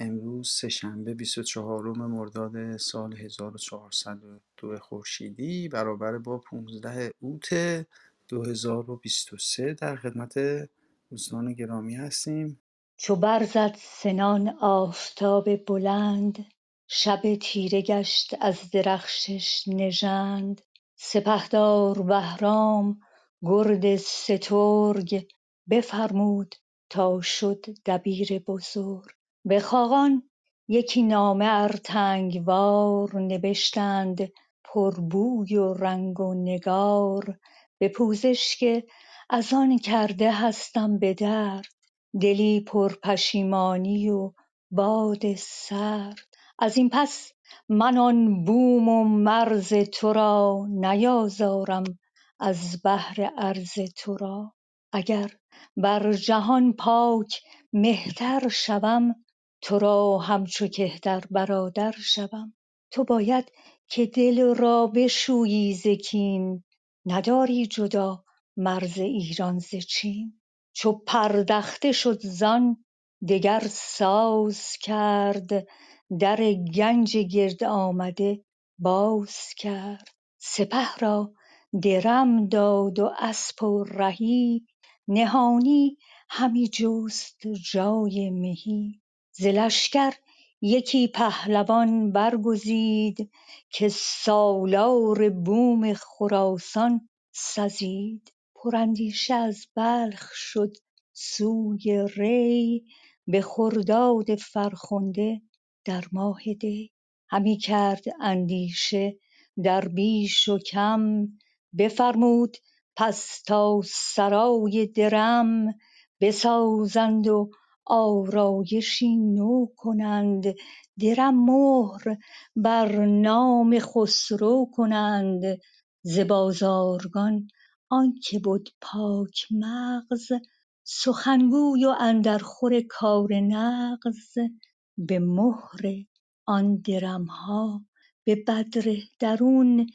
امروز سه‌شنبه 24 مرداد سال 1402 خورشیدی برابر با 15 اوت 2023 در خدمت دوستان گرامی هستیم. چو برزد سنان آفتاب بلند شب تیره گشت از درخشش نژند. سپهدار بهرام گرد سترگ بفرمود تا شد دبیر بزرگ. به خاقان یکی نامه ارتنگ وار نبشتند پر بوی و رنگ و نگار به پوزش که از آن کرده هستم به درد دلی پر پشیمانی و باد سرد. از این پس من آن بوم و مرز تو را نیازارم از بهر عرض تو را. اگر بر جهان پاک مهتر شوم تو را همچو کهتر برادر شوم. تو باید که دل را بشویی ز نداری جدا مرز ایران ز چین. چو پردخته شد زان دگر ساز کرد. در گنج گرد آمده باز کرد. سپه را درم داد و اسپ و رهی. نهانی همی جست جای مهی. ز لشکر یکی پهلوان برگزید که سالار بوم خراسان سزید. پراندیشه از بلخ شد سوی ری به خرداد فرخنده در ماه دی. همی کرد اندیشه در بیش و کم بفرمود پس تا سرای درم بسازند و آرایشی نو کنند درم مهر بر نام خسرو کنند. ز بازارگان آنکه بد پاک مغز سخن گوی و اندرخور کار نغز. به مهر آن درمها به بدره درون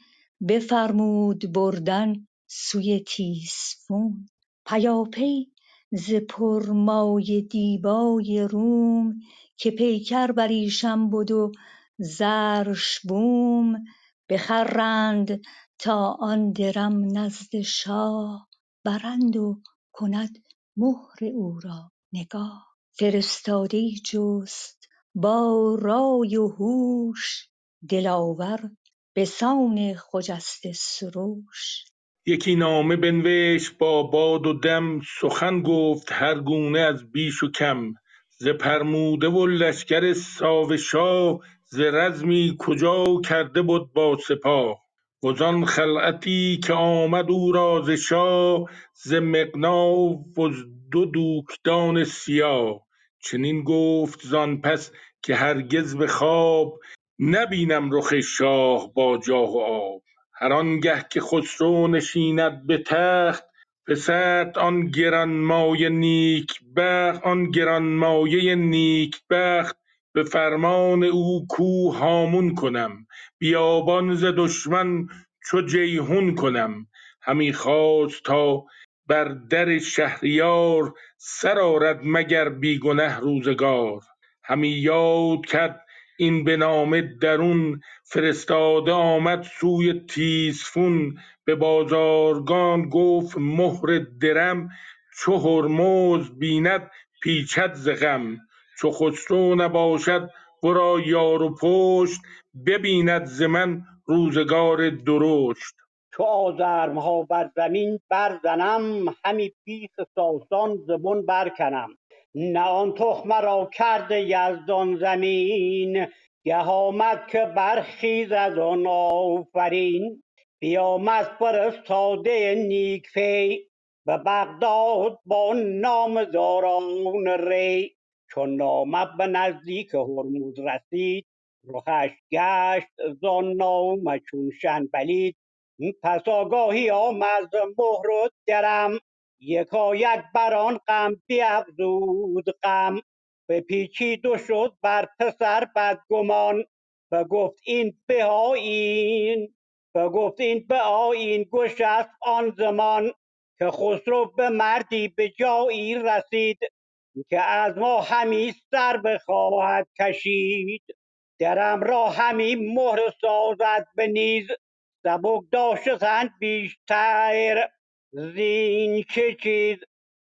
بفرمود بردن سوی تیسفون پیاپی ز پرمایه دیبای روم که پیکر بریشم بد و زرش بوم بخرند تا آن درم نزد شاه برند و کند مهر او را نگاه. فرستاده ای جست با رای و هوش دلاور بسان خجسته سروش. یکی نامه بنوشت با باد و دم سخن گفت هر گونه از بیش و کم. ز فرموده و لشکر ساو شاه ز رزمی کجا کرده بد با سپاه. وزان خلعتی که آمد او را ز شاه ز مقناو وز دو دوکدان سیاه. چنین گفت زان پس که هرگز به خواب نبینم رخ شاه با جاه و آب. هر آنگه که خسرو نشیند به تخت پسرت آن گرانمایه نیکبخت آن گرانمایه نیکبخت به فرمان او کوه هامون کنم بیابان ز دشمن چو جیحون کنم. همی خواست تا بر در شهریار سر آرد مگر بی گنه روزگار. همی یاد کرد این به نامه درون فرستاده آمد سوی تیسفون به بازارگان گفت مهر درم چو هرمزد بیند پیچد ز غم. چو خسرو نباشد ورا یار و پشت ببیند ز من روزگار درشت. چو آزرمها بر زمین برزنم همی بیخ ساسان ز بن برکنم. نه آن تخم را کرده یزدان زمین گه آمد که برخیزد آن آفرین بیامد فرستاده نیک فی به بغداد با نامداران ری. چون نامه به نزدیک هرمز رسید رخش گشت زان نامه چون شنبلید. پس آگاهی آمد مهر و درم یکایک بر آن غم بیفزود غم بپیچید و شد بر پسر بدگمان. بگفت این به آیین بگفت این به آیین گشست آن زمان که خسرو به مردی به جایی رسید که از ما همی سر بخواهد کشید. درم را همی مهر سازد به نیز سبک داشتند بیشتر. زین که چیز؟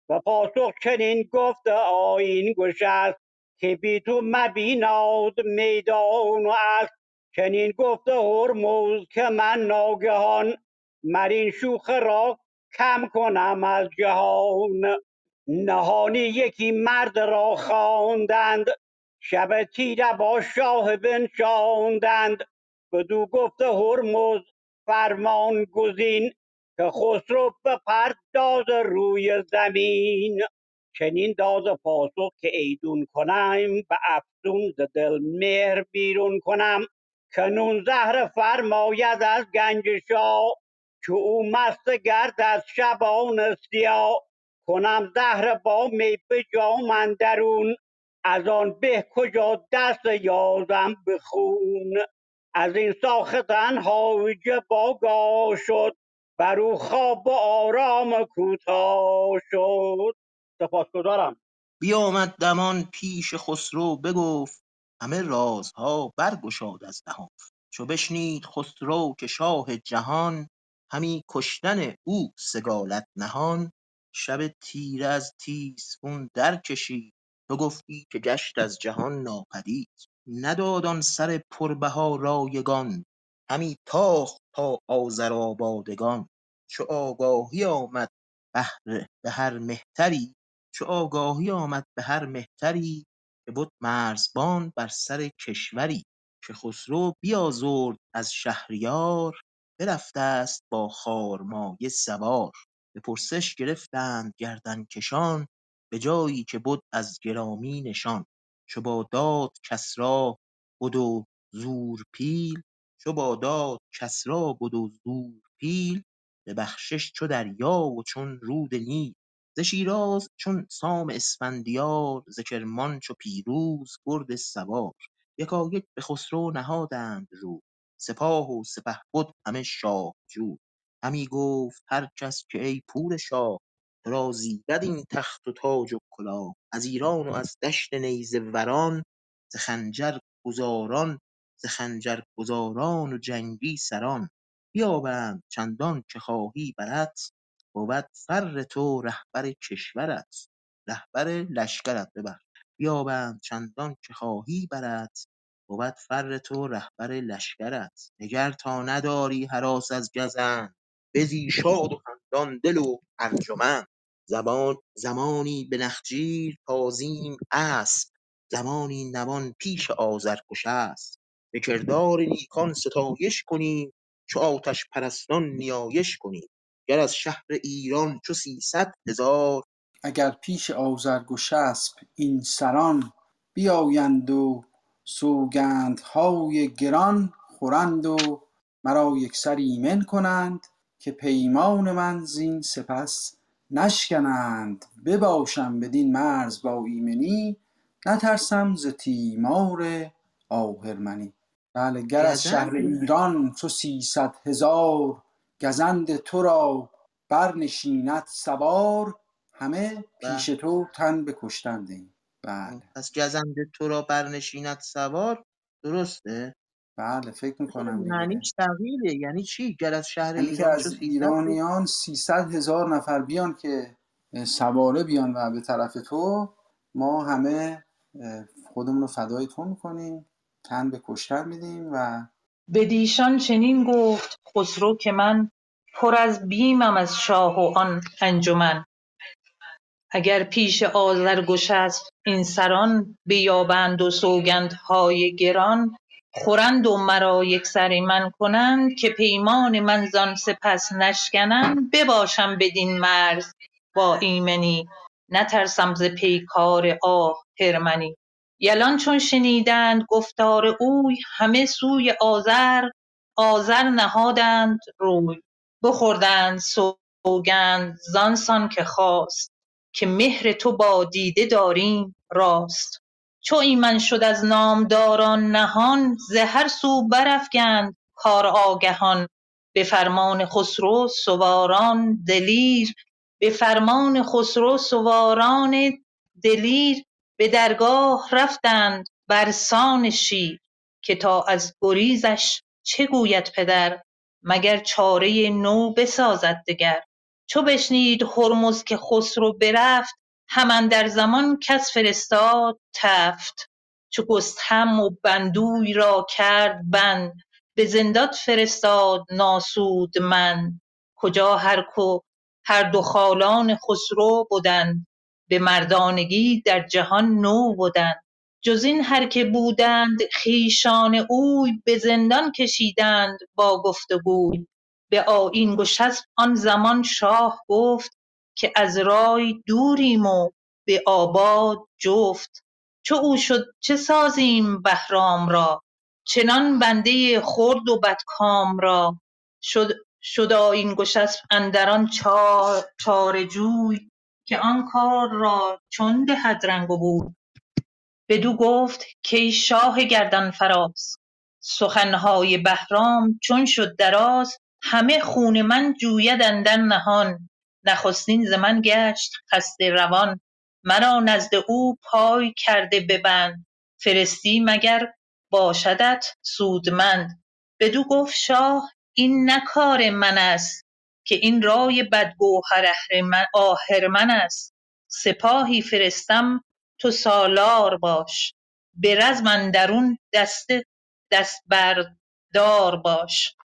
و پاسخ چنین گفت آیین گشست که بی تو مبیناد میدان و اسب چنین گفت هرمز که من ناگهان مرین شوخ را کم کنم از جهان. نهانی یکی مرد را خواندند شب تیره با شاه بنشاندند بدو گفت هرمز فرمان گزین. که خسرو بپرداز روی زمین. چنین داد پاسخ که ایدون کنم به افسون ز دل مهر بیرون کنم. کنون زهر فرماید از گنج شاه که او مست گردد شبان سیاه. کنم زهر با می به جام اندرون از آن به کجا دست یازم به خون. از این ساختن هایج باگاه شد بر او خواب و آرام کوتاه شد. سپاسگزارم. بیامد دمان پیش خسرو بگفت همه رازها برگشاد از دهان. چو بشنید خسرو که شاه جهان همی کشتن او سگالت نهان. شب تیره از تیزفون در کشید تو گفتی که گشت از جهان ناپدید. نداد آن سر پربها رایگان همی تاخت تا آذرآبادگان. چو آگاهی آمد به هر مهتری. چو آگاهی آمد به هر مهتری. که بد مرزبان بر سر کشوری. که خسرو بیازرد از شهریار. برفتست با خارمایه سوار. به پرسش گرفتند گردنکشان به جایی که بد از گرامی نشان. چو با داد کسری بد و زور پیل چو با داد کسری بد و زور پیل به بخشش چو دریا و چون رود نیل. ز شیراز چون سام اسفندیار ز کرمان چو پیروز گرد سوار. یکایک به خسرو نهادند روی سپاه و سپهبد همه شاه جوی. همی گفت هر کس که ای پور شاه تو را زیبد این تخت و تاج و کلاه. از ایران و از دشت نیزه وران ز خنجر گذاران ز خنجر گذاران و جنگی سران. بیابند چندان که خواهی برت بود فر تو رهبر کشورت رهبر لشکرت ببخش بیابند چندان که خواهی برت بود فر تو رهبر لشکرت. نگر تا نداری هراس از گزند بزی شاد و خندان دل و انجمن. زمان زمانی به نخجیر تازیم اسب زمانی نوان پیش آذرگشسپ به کردار نیکان ستایش کنیم چو آتش پرستان نیایش کنیم. گر از شهر ایران چو سیصد هزار اگر پیش آذرگشسپ این سران بیایند و سوگندهای گران خورند و مرا یکسر ایمن کنند که پیمان من زین سپس نشکنند. بباشم بدین مرز با ایمنی نترسم ز تیمار آهرمنی. بله گر از شهر ایران چو سیصد هزار گزند تو را برنشیند سوار همه پیش و تو تن به کشتن دهیم بله. پس گزند تو را برنشیند سوار؟ درسته؟ بله فکر چرا می‌کنم معنیش تغییره. یعنی چی؟ گر از شهر یعنی ایران چو از ایرانیان 300 هزار نفر بیان که سواره بیان و به طرف تو ما همه خودمون رو فدای تو می‌کنیم. تن به کشتن میدیم و بدیشان چنین گفت خسرو که من پر از بیمم از شاه و آن انجمن. اگر پیش آذرگشسپ این سران بیابند و سوگندهای گران. خورند و مرا یکسر من کنند که پیمان من زان سپس نشکنند بباشم بدین مرز با ایمنی. نترسم ز پیکار آهرمنی یلان چون شنیدند گفتار اوی همه سوی آذر آذر نهادند روی. بخوردند سوگند زان که خواست که مهر تو با دیده داریم راست. چو ایمن شد از نامداران نهان ز هر سو برافگند کار آگهان. به فرمان خسرو سواران دلیر به فرمان خسرو سواران دلیر. به درگاه رفتند برسان شیر که تا از گریزش چه گوید پدر مگر چاره نو بسازد دگر. چو بشنید هرمز که خسرو برفت هم در زمان کس فرستاد تفت. چو گستهم و بندوی را کرد بند به زندان فرستاد ناسودمند کجا هر کو هر دو خالان خسرو بدند. به مردانگی در جهان نو بدند. جز این هر که بودند خویشان اوی به زندان کشیدند با گفت و گوی به آیین گشسپ آن زمان شاه گفت که از رای دوریم و به آباد جفت. چو او شد چه سازیم بهرام را؟ چنان بنده خرد و بدکام را؟ شد شد آیین گشسپ اندر چاره جوی که آن کار را چون دهد رنگ و بوی بدو گفت کای شاه گردن فراز؟ سخن های بهرام چون شد دراز همه خون من جوید اندر نهان. نخستین ز من گشت خسته روان مرا نزد او پای کرده به بند فرستی مگر باشدت سودمند؟ بدو گفت شاه این نه کار من است. که این رای بدگوهر آهرمن است. سپاهی فرستم تو سالار باش. به رزم اندرون دست بردار باش.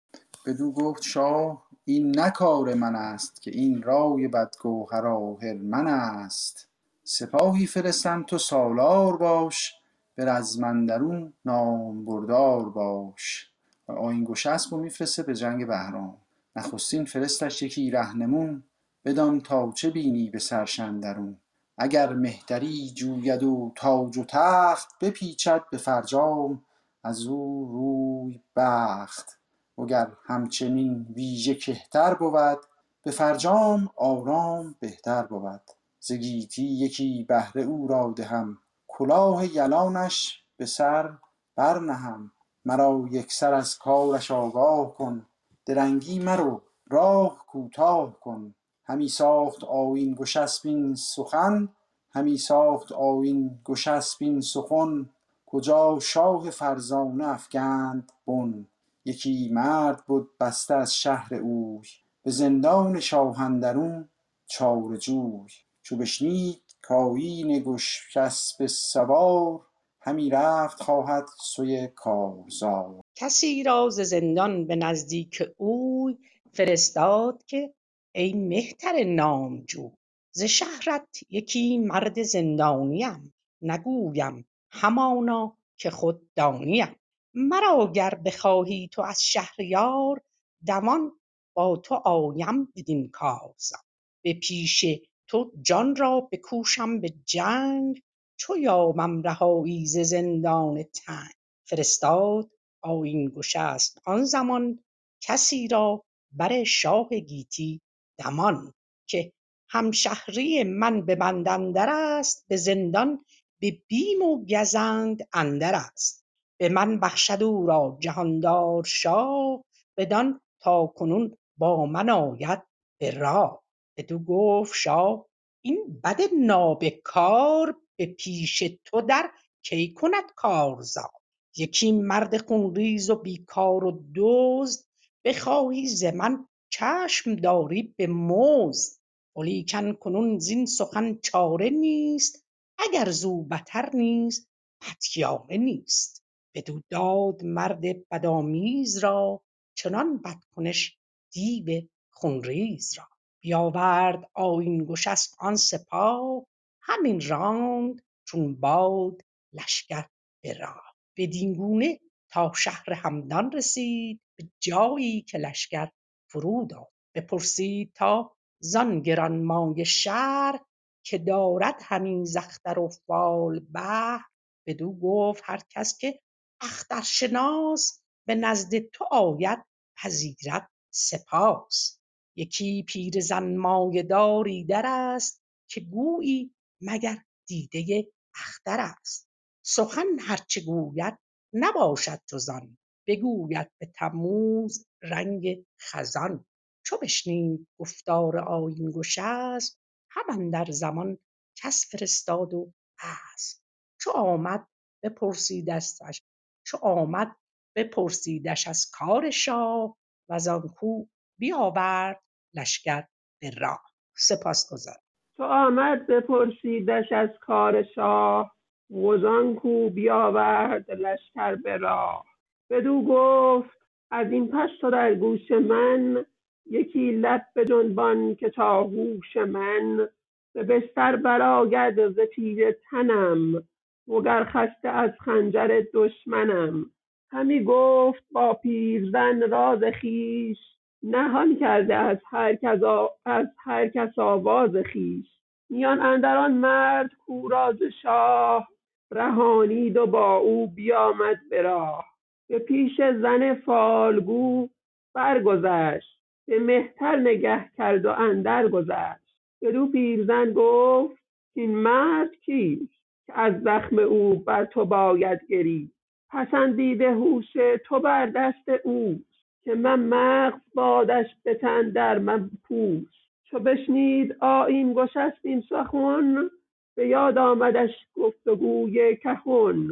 بدو گفت شاه این نه کار من است که این رای بدگوهر آهرمن است. سپاهی فرستم تو سالار باش. به رزم اندرون نامبردار باش. و آیین گشسپ رو میفرسته به جنگ بهرام. نخستین فرستش یکی رهنمون بدان تا چه بینی به سرش اندرون اگر مهتری جوید و تاج و تخت بپیچد به فرجام از او روی بخت. وگر همچنین ویژه کهتر بود به فرجام آرام بهتر بود. ز گیتی یکی بهره او را دهم کلاه یلانش به سر برنهم. مرا یکسر از کارش آگاه کن درنگی مرو راه کوتاه کن. همی ساخت آیین گشسپ این سخن همی ساخت آیین گشسپ این سخن. کجا شاه فرزانه افگند بن؟ یکی مرد بد بسته از شهر اوی. به زندان شاه اندرون چاره جوی. چو بشنید کآیین گشسپ سوار همی رفت خواهد سوی کارزار. کسی را ز زندان به نزدیک اوی فرستاد که ای مهتر نامجوی ز شهرت یکی مرد زندانیم نگویم همانا که خود دانیم. مرا گر بخواهی تو از شهریار دوان با تو آیم بدین کارزار. به پیش تو جان را بکوشم به جنگ چو یابم رهایی ز زندان تنگ فرستاد آیین گشسپ آن زمان کسی را بر شاه گیتی دمان که همشهری من به بند اندر است به زندان به بیم و گزند اندر است. به من بخشد او را جهاندار شاه بدان تاکنون با من آید به راه. بدو گفت شاه این بد نابکار به پیش تو در کی کند کارزار؟ یکی مرد خونریز و بیکار و دزد بخواهی ز من چشم داری به مزد. ولیکن کنون زین سخن چاره نیست اگر زو بتر نیز پتیاره نیست. بدو داد مرد بدامیز را چنان بدکنش دیو خونریز را. بیاورد آیین گشسپ آن سپاه همی راند چون باد لشکر به راه. بدین گونه تا شهر همدان رسید به جایی که لشکر فرود آمد بپرسید تا زان گرانمایه شهر که دارد همی ز اختر و فال بهر بدو گفت هر کس که اخترشناس به نزد تو آید پذیرد سپاس. یکی پیرزن مایه دار ایدر است که گویی مگر دیده اختر است. سخن هر چه گوید نباشد جز آن. بگوید به تموز رنگ خزان. چو بشنید گفتار آیین گشسپ هم اندر زمان کس فرستاد و اسب چو آمد بپرسیدش چو آمد بپرسیدش از کار شاه وزان کو بیاورد لشکر به راه. سپاسگزارم. چو آمد بپرسیدش از کار شاه. وزان کو بیاورد لشکر به راه. بدو گفت از این پس تو در گوش من. یکی لب بجنبان که تا هوش من. به بستر برآید ز تیره تنم. وگر خسته از خنجر دشمنم. همی گفت با پیرزن راز خویش نهان کرده از هر کس, از هر کس آواز خویش. میان اندر آن مرد کاو را ز شاه رهانید و با او بیامد به راه. به پیش زن فالگو برگذشت به مهتر نگه کرد و اندر گذشت. بدو پیرزن گفت کاین مرد کیست که از زخم او بر تو باید گریست؟ پسندیده هوش تو بر دست اوست که من مغز بادش به تن در من پوست چو بشنید آیین گشست این سخن به یاد آمدش گفت و گوی کهن.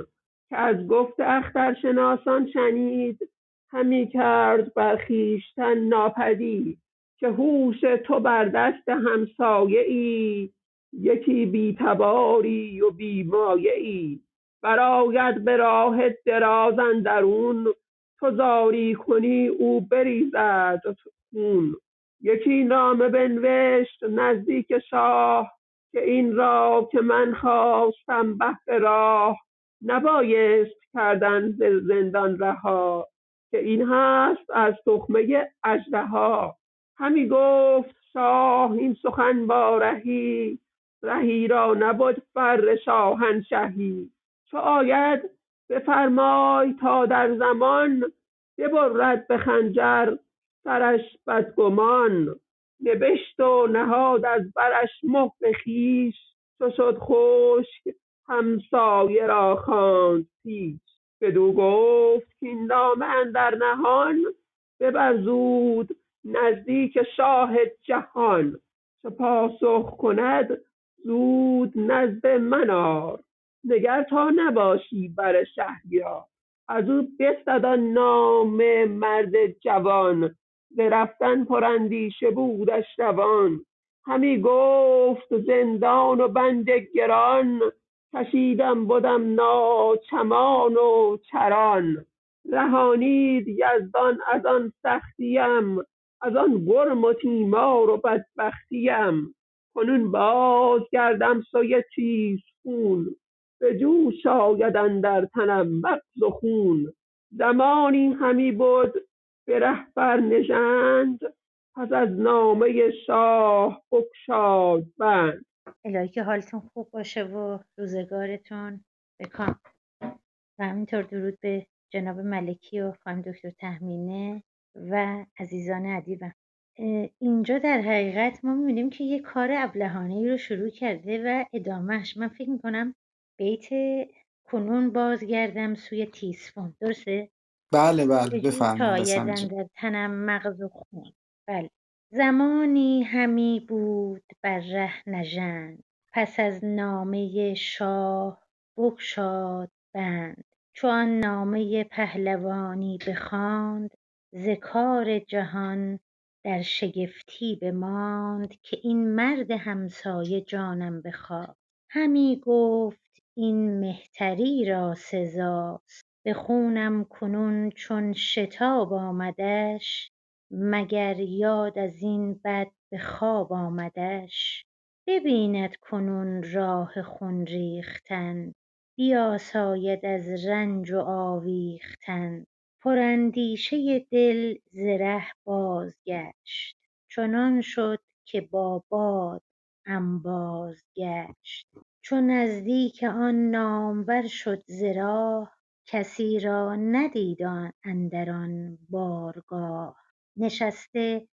که از گفت اخترشناسان شنید همی کرد بر خویشتن ناپدید. که هوش تو بر دست همسایه ای یکی بی تباری و بی مایه ای برآید به راه دراز اندرون تو زاری کنی او بریزد. خون یکی نامه بنوشت نزدیک شاه که این را که من خواستم بهر راه نبایست کردن ز زندان رها که این هست از تخمه اژدها. همی گفت شاه این سخن با رهی رهی را نبد فر شاهنشهی. چو آید بفرمای تا در زمان ببرد به خنجر سرش بدگمان. نبشت و نهاد از برش مهر خویش. چو شد خشک همسایه را خواند پیش. بدو گفت کاین نامه اندر نهان ببر زود نزدیک شاه جهان. چو پاسخ کند زود نزد من آر نگر تا نباشی بر شهریار. ازو بستد آن نامه مرد جوان. ز رفتن پراندیشه بودش روان. همی گفت زندان و بند گران. کشیدم بدم ناچمان و چران. رهانید یزدان از آن سختیم. از آن غرم و تیمار و بدبختیم. کنون باز گردم سوی تیزفون به جوش آید اندر تنم مغز و خون. زمانی همی بد به ره بر نژند پس از نامه شاه بگشاد بند. الهی که حالتون خوب باشه و روزگارتون بکام و همینطور درود به جناب ملکی و خانم دکتر تهمینه و عزیزان ادیبم. اینجا در حقیقت ما می‌بینیم که یه کار ابلهانه ای رو شروع کرده و ادامهش من فکر می‌کنم بیت کنون بازگردم سوی تیسفون درسته؟ بله بله. بسم جان اندر تنم مغز و خون. بله. زمانی همی بود بر ره نژند. پس از نامه شاه بگشاد بند. چو آن نامه پهلوانی بخواند ز کار جهان در شگفتی بماند که این مرد همسایه جانم بخواست همی گفت این مهتری را سزاست به خونم کنون چون شتاب آمدش مگر یاد از این بد به خواب آمدش. ببیند کنون راه خون ریختن بیاساید از رنج و آویختن. پراندیشه دل ز ره بازگشت چنان شد که با باد انباز گشت چو نزدیک آن نامور شد ز راه کسی را ندید اندر آن بارگاه. نشسته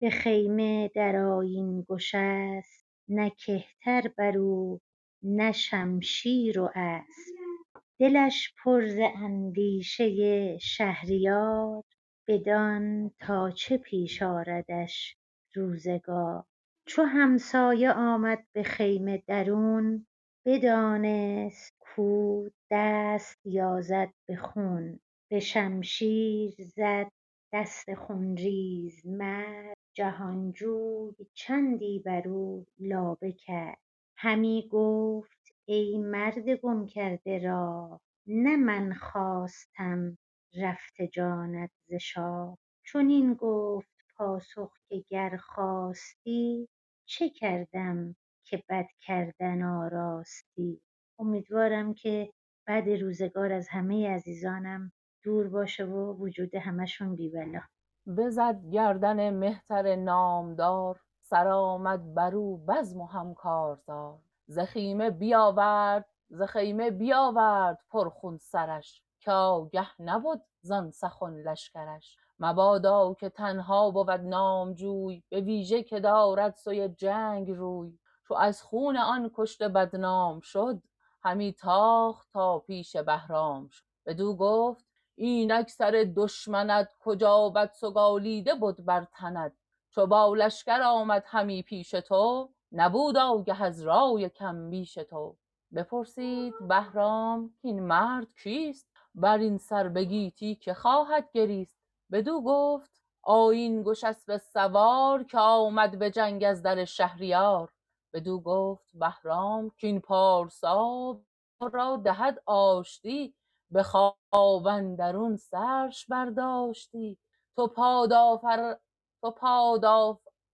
به خیمه در آیین گشست نه کهتر برو نه شمشیر و اسپ دلش پر ز اندیشه شهریار بدان تا چه پیش آردش روزگار. چو همسایه آمد به خیمه درون بدانست کو دست یازد به خون. به شمشیر زد دست خونریز مرد جهانجوی چندی بر او لابه کرد. همی گفت ای مرد گم کرده راه نه من خواستم رفته جانت ز شاه. چنین گفت پاسخ که گر خواستی چه کردم که بد کردن آراستی؟ امیدوارم که بد روزگار از همه عزیزانم دور باشه و وجود همشون بی بلا. بزد گردن مهتر نامدار سرآمد بر او بزم و هم کارزار ز خیمه بیاورد ز خیمه بیاورد پرخون سرش که آگه نبد زان سخن لشکرش. مبادا که تنها بود نامجوی به ویژه که دارد سوی جنگ روی. چو از خون آن کشته بدنام شد همی تاخت تا پیش بهرام شد. بدو گفت اینک سر دشمنت کجا بد بر تنت. چو با لشکر آمد همی پیش تو نبود آگه از رای کم بیش تو. بپرسید بهرام کاین مرد کیست؟ بر این سر به گیتی که خواهد گریست. بدو گفت آیین گشسپ سوار که آمد به جنگ از در شهریار. بدو گفت بهرام کاین پارسا را دهد آشتی به خواب اندرون سرش برداشتی.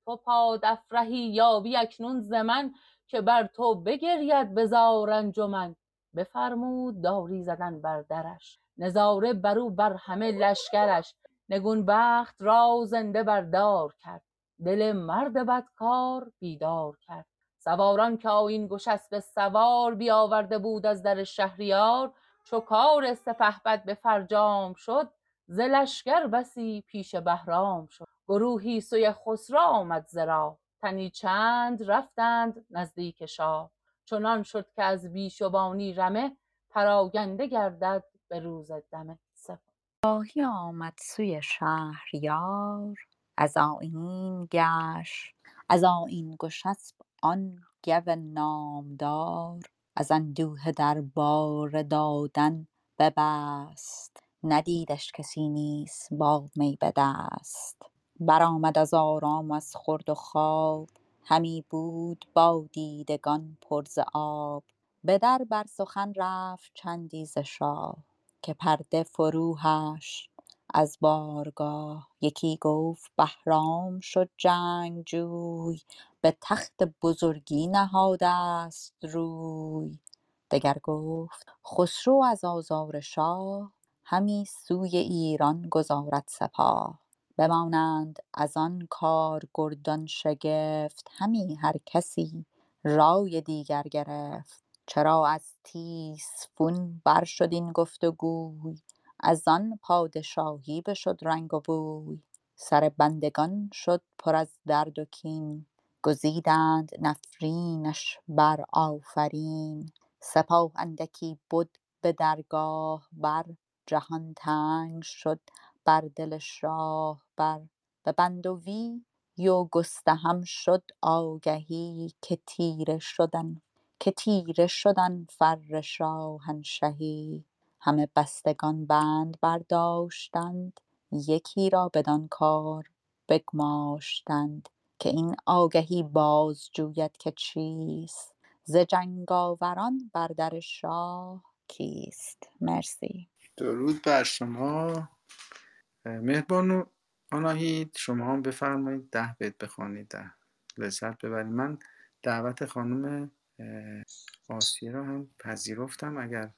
تو پادافرهی یابی اکنون ز من که بر تو بگرید به زار انجمن. بفرمود داری زدن بر درش. نظاره بر او بر همه لشکرش. نگون بخت را زنده بر دار کرد. دل مرد بدکار بیدار کرد. سواران که آیین گشسپ سوار بیاورده بود از در شهریار چو کار سپهبد به فرجام شد ز لشکر بسی پیش بهرام شد. گروهی سوی خسرو آمد ز تنی چند رفتند نزدیک شاه. چنان شد که از بیشبانی رمه پراگنده گردد به روز دمه. سپاهی آمد سوی شهریار. از آیین گشت از آیین گشسپ آن گو نامدار. از اندوه درباره دادن ببست. ندیدش کسی نیز با می به دست. برآمد از آرام و از خورد و خواب همی بود با دیدگان پر ز آب. به در بر سخن رفت چندی ز شاه. که پرده فرو هشت از بارگاه یکی گفت بهرام شد جنگجوی به تخت بزرگی نهادست روی. دگر گفت خسرو از آزار شاه همی سوی ایران گذارد سپاه. بمانند از آن کار گردان شگفت همی هر کسی رای دیگر گرفت. چرا از تیسفون بر شد این گفت وگوی از آن پادشاهی بشد رنگ و بوی. سر بندگان شد پر از درد و کین. گزیدند نفرینش بر آفرین. سپاه اندکی بد به درگاه بر. جهان تنگ شد بر دل شاه بر. به بندوی و گستهم شد آگهی که تیره شدن. فر شاهنشهی. همه بستگان بند برداشتند یکی را بدان کار بگماشتند که این آگهی باز جوید که چیست. ز جنگاوران بر در شاه کیست. مرسی. درود بر شما. مهربانو آناهید شما هم بفرمایید ده بیت بخوانید ده لذت ببرید. من دعوت خانم آسیه را هم پذیرفتم. اگر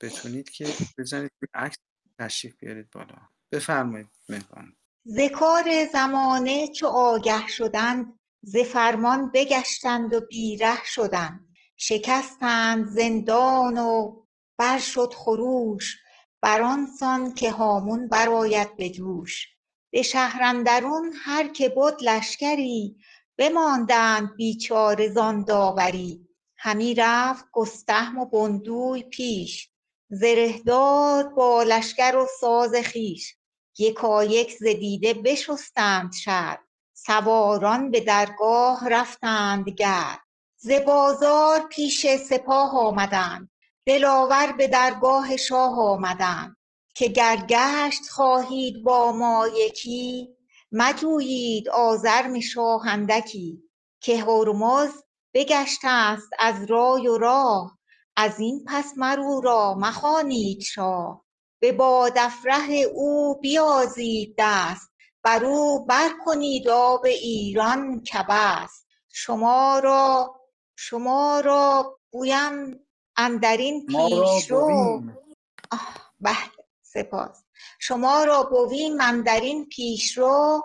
بتونید که بزنید عکس تشریف بیارید بالا. بفرمایید مهربان. ز کار زمانه چو آگه شدند ز فرمان بگشتند و بی ره شدند. شکستند زندان و بر شد خروش بران سان که هامون برآید به جوش. به شهر اندرون هر که بد لشکری بماندند بیچاره زان داوری همی رفت گستهم و بندوی پیش. زره دار با لشکر و ساز خویش. یکایک ز دیده بشستند شهر. سواران به درگاه رفتند گرد. ز بازار پیش سپاه آمدند. دلاور به درگاه شاه آمدند. که گر گشت خواهید با ما یکی مجویید آزرم شاه اندکی که هرمز بگشته است از رای و راه. از این پس مر او را مخوانید شاه. به بادافره او بیازید دست. بر او برکنید آب ایران که بس شما را شما را گویم اندرین پیشرو بویم بله سپاس. شما را بویم اندرین پیشرو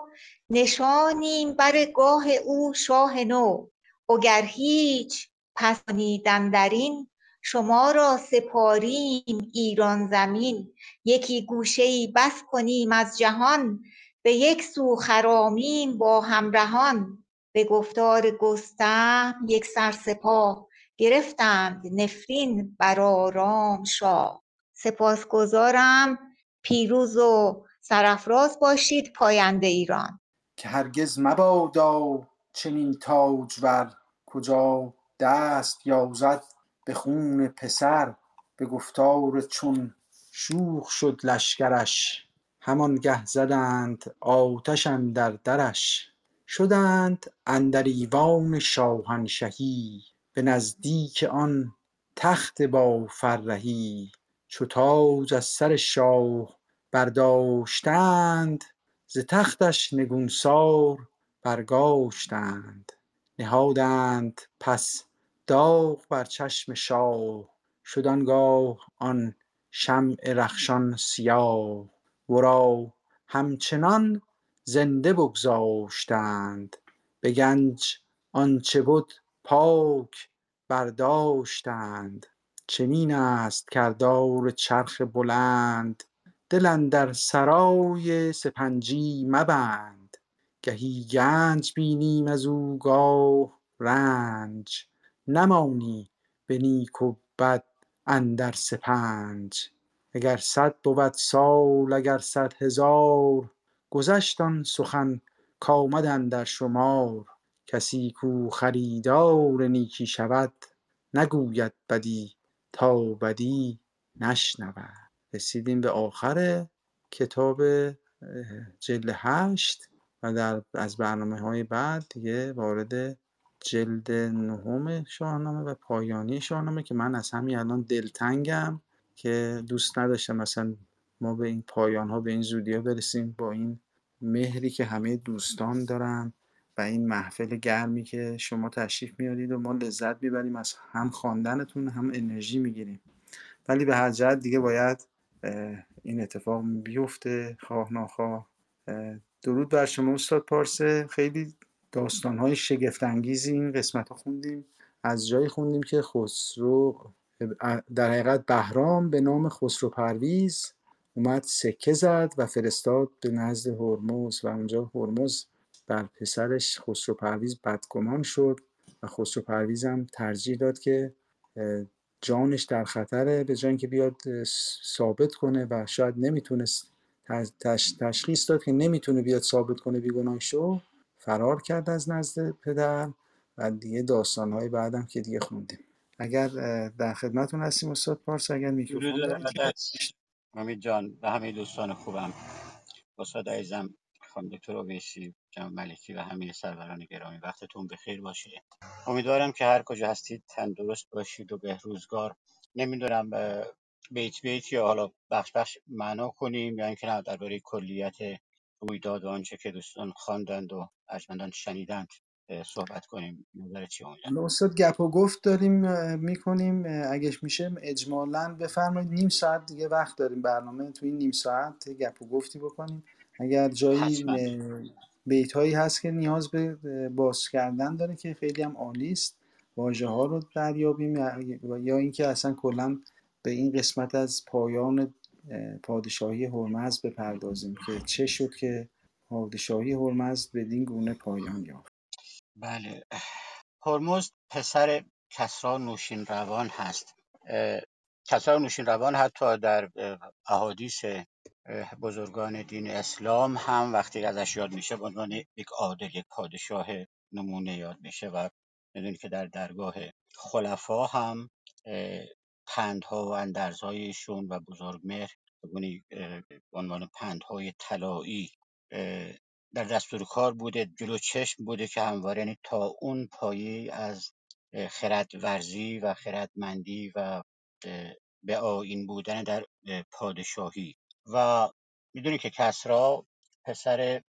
نشانیم بر گاه او شاه نو. وگر هیچ پس کنید اندرین شما را سپاریم ایران زمین. یکی گوشه ای بس کنیم از جهان به یک سو خرامیم با همرهان. به گفتار رستم یکسر سپاه گرفتند نفرین بر آرام شاه. سپاسگزارم پیروز و سرافراز باشید پاینده ایران. که هرگز مبادا چنین تاجور کجا دست یازد به خون پسر به گفتار چون شوخ شد لشکرش. همانگه زدند آتش اندر درش. شدند اندر ایوان شاهنشهی به نزدیک آن تخت بافرهی چو تاج از سر شاه برداشتند ز تختش نگونسار برگاشتند. نهادند پس داغ بر چشم شاه شد آنگاه آن شمع رخشان سیاه. ورا همچنان زنده بگذاشتند به گنج آنچه بد پاک برداشتند. چنین است کردار چرخ بلند دل اندر سرای سپنجی مبند. گهی گنج بینیم ازو گاه رنج نمانی به نیک و بد اندر سپنج. اگر صد بود سال اگر صد هزار گذشت آن سخن کامد اندر شمار. کسی کو خریدار نیکی شود نگوید بدی تا بدی نشنود. رسیدیم به آخر کتاب جلد هشت و در از برنامه‌های بعد دیگه وارد جلد نهم شاهنامه و پایانی شاهنامه که من از همین الان دلتنگم که دوست نداشتم مثلا ما به این پایان ها به این زودی ها برسیم با این مهری که همه دوستان دارن. و این محفل گرمی که شما تشریف میارید و ما لذت می‌بریم از هم خواندنتون هم انرژی می‌گیریم. ولی به هر جهت دیگه باید این اتفاق بیفته خواه ناخواه. درود بر شما استاد پارسه. خیلی داستانهای شگفت انگیزی این قسمت ها خوندیم. از جایی خوندیم که خسرو در حقیقت بهرام به نام خسرو پرویز اومد سکه زد و فرستاد به نزد هرمز و اونجا هرمز بر پسرش خسرو پرویز بدگمان شد و خسرو پرویز هم ترجیح داد که جانش در خطره به جای اینکه بیاد ثابت کنه و شاید نمی‌تونست تشخیص داد که نمی‌تونه بیاد ثابت کنه بیگناه شو فرار کرد از نزد پدر و دیگه داستانهای بعدم که دیگه خوندیم. اگر در خدمتون هستیم استاد پارس اگر میکروفون امید جان و همه دوستان خوبم. استاد عزیزم خانم دکتر اویسی جناب ملکی و همه سروران گرامی وقتتون بخیر باشه. امیدوارم که هر کجا هستید تندرست باشید و به روزگار نمی‌دونم بیت بیت یا حالا بخش بخش معنا کنیم یا اینکه نه درباره کلیت رویداد و آنچه که دوستان خواندند و ارجمندان شنیدند صحبت کنیم. نظر چی اونجا استاد گپ و گفت داریم می‌کنیم. اگه میشه اجمالا بفرمایید. نیم ساعت دیگه وقت داریم برنامه. تو این نیم ساعت گپ و گفتی بکنیم. اگر جایی بیت هایی هست که نیاز به باز کردن داره که خیلی هم عالی است واژه ها رو دریابیم یا اینکه اصلا کلا به این قسمت از پایان پادشاهی هرمز بپردازیم که چه شد که پادشاهی هرمز بدین گونه پایان یافت. بله. هرمز پسر کسرا نوشین روان هست. کسرا نوشین روان حتی در احادیث بزرگان دین اسلام هم وقتی ازش یاد میشه به عنوان یک عادل یک پادشاه نمونه یاد میشه و می‌دونی که در درگاه خلفا هم پندها و اندرزهایشون و بزرگمهر به عنوان پندهای طلایی در دستور کار بوده جلو چشم بوده که همواره یعنی تا اون پایه از خرد ورزی و خردمندی و به آیین بودن در پادشاهی. و می‌دونی که کسرا پسر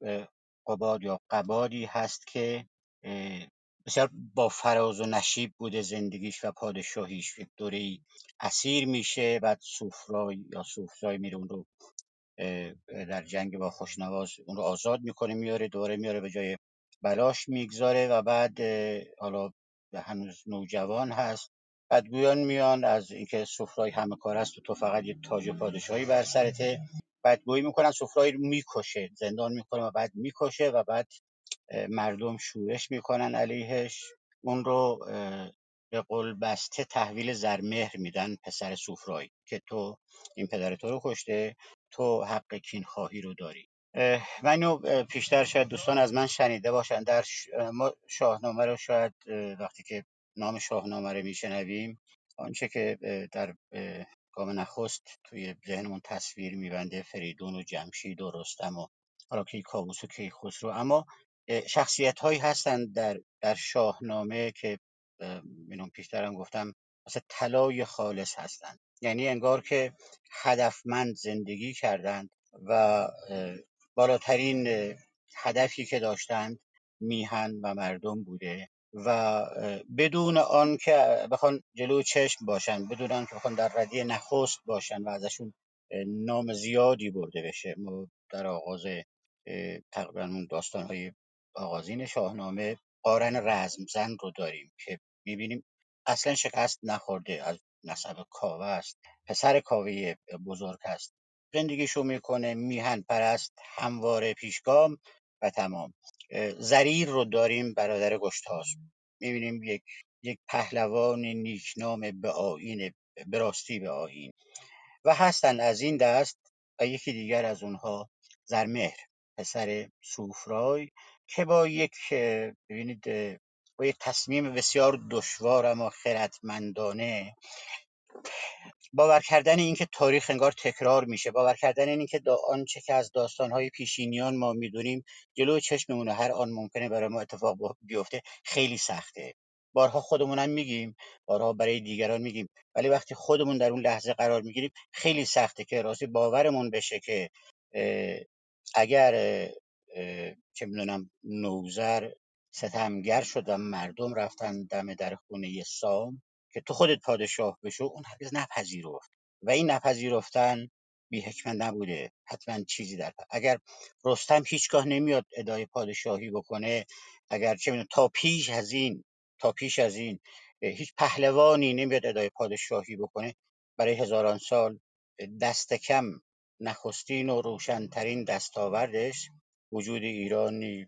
قباد یا قبادی هست که بسیار با فراز و نشیب بوده زندگیش و پادشاهیش. یک دوره اسیر میشه بعد سوفرای یا سوفرای میره اون رو در جنگ با خوشنواز اون رو آزاد می‌کنه میاره دوره میاره به جای بلاش می‌گذاره و بعد حالا هنوز نوجوان هست. بدگویان میان از اینکه سفرای همه کار است و تو فقط یه تاج پادشاهی بر سرته. بدگویی می‌کنن سفرای می‌کشه زندان می‌کنه و بعد می‌کشه و بعد مردم شورش می‌کنن علیهش. اون رو به قول بسته تحویل زرمهر میدن پسر سوفرای که تو این پدر تو رو کشته تو حق کین خواهی رو داری. من اینو پیشتر شاید دوستان از من شنیده باشن. در ما شاهنامه رو شاید وقتی که نام شاهنامه رو میشنویم. آنچه که در گام نخست توی ذهنمون تصویر میبنده فریدون و جمشید و رستم و حالا کی کاووس و کی خسرو. اما شخصیت هایی هستند در, در شاهنامه که اینو پیشترم گفتم مثل طلای خالص هستند یعنی انگار که هدفمند زندگی کردند و بالاترین هدفی که داشتند میهن و مردم بوده. و بدون آن که بخوان جلو چشم باشن بدون آن که بخوان در ردیه نخست باشن و ازشون نام زیادی برده بشه ما در آغاز تقریبا داستان های آغازین شاهنامه قارن رزمزن رو داریم که می‌بینیم اصلا شکست نخورده از نسب کاوه است پسر کاوه بزرگ است. زندگیشو می‌کنه میهن پرست همواره پیشگام و تمام. زریر رو داریم برادر گشتاس می‌بینیم یک یک پهلوان نیکنام به آین به راستی به آین و هستند از این دست و یکی دیگر از اونها زرمهر پسر سوفرای که با یک ببینید با یک تصمیم بسیار دشوار اما خردمندانه باور کردن اینکه تاریخ انگار تکرار میشه باور کردن اینکه آنچه که از داستانهای پیشینیان ما می‌دونیم جلو چشممونه هر آن ممکنه برای ما اتفاق بیفته خیلی سخته. بارها خودمونم میگیم بارها برای دیگران میگیم ولی وقتی خودمون در اون لحظه قرار می‌گیریم خیلی سخته که راستی باورمون بشه که اگر چه می‌دونم نوذر ستمگر شد و مردم رفتن دم در خونه سام که تو خودت پادشاه بشو اون هرگز نپذیرفت. و این نپذیرفتن بی حکمت نبوده. حتما چیزی در اگر رستم هیچگاه نمیاد ادای پادشاهی بکنه اگر چه تا پیش از این تا پیش از این هیچ پهلوانی نمیاد ادای پادشاهی بکنه برای هزاران سال دست کم نخستین و روشنترین دستاوردش وجود ایرانی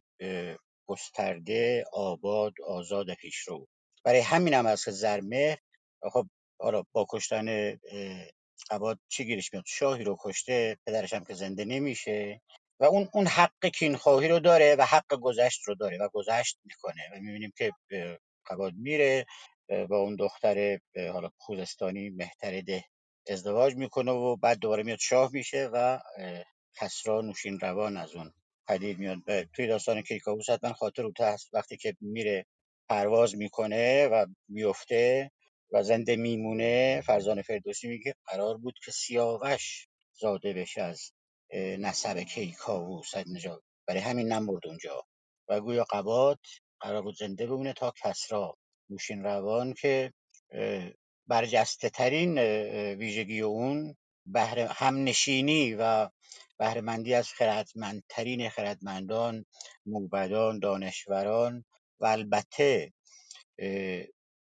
گسترده آباد آزاد پیشرو. برای همین هم از زرمه خب حالا با کشتن عباد چی گیرش میاد؟ شاهی رو کشته پدرش هم که زنده نمیشه و اون اون حق کینخواهی رو داره و حق گذشت رو داره و گذشت می‌کنه و می‌بینیم که قباد میره با اون دختر حالا خوزستانی مهترده ازدواج می‌کنه و بعد دوباره میاد شاه میشه و کسرا نوشین روان از اون پدید میاد. توی داستان کیکاووس حتما خاطر رو هست وقتی که میره پرواز می‌کنه و میفته و زنده میمونه. فرزان فردوسی میگه قرار بود که سیاوش زاده بشه از نسب کیکاووس نجات برای همین نمرد اونجا. و گویا قباد قرار بود زنده بمونه تا کسرا. نوشین روان که برجسته ترین ویژگی اون بهره همنشینی و بهرهمندی از خردمندترین خردمندان موبدان دانشوران و البته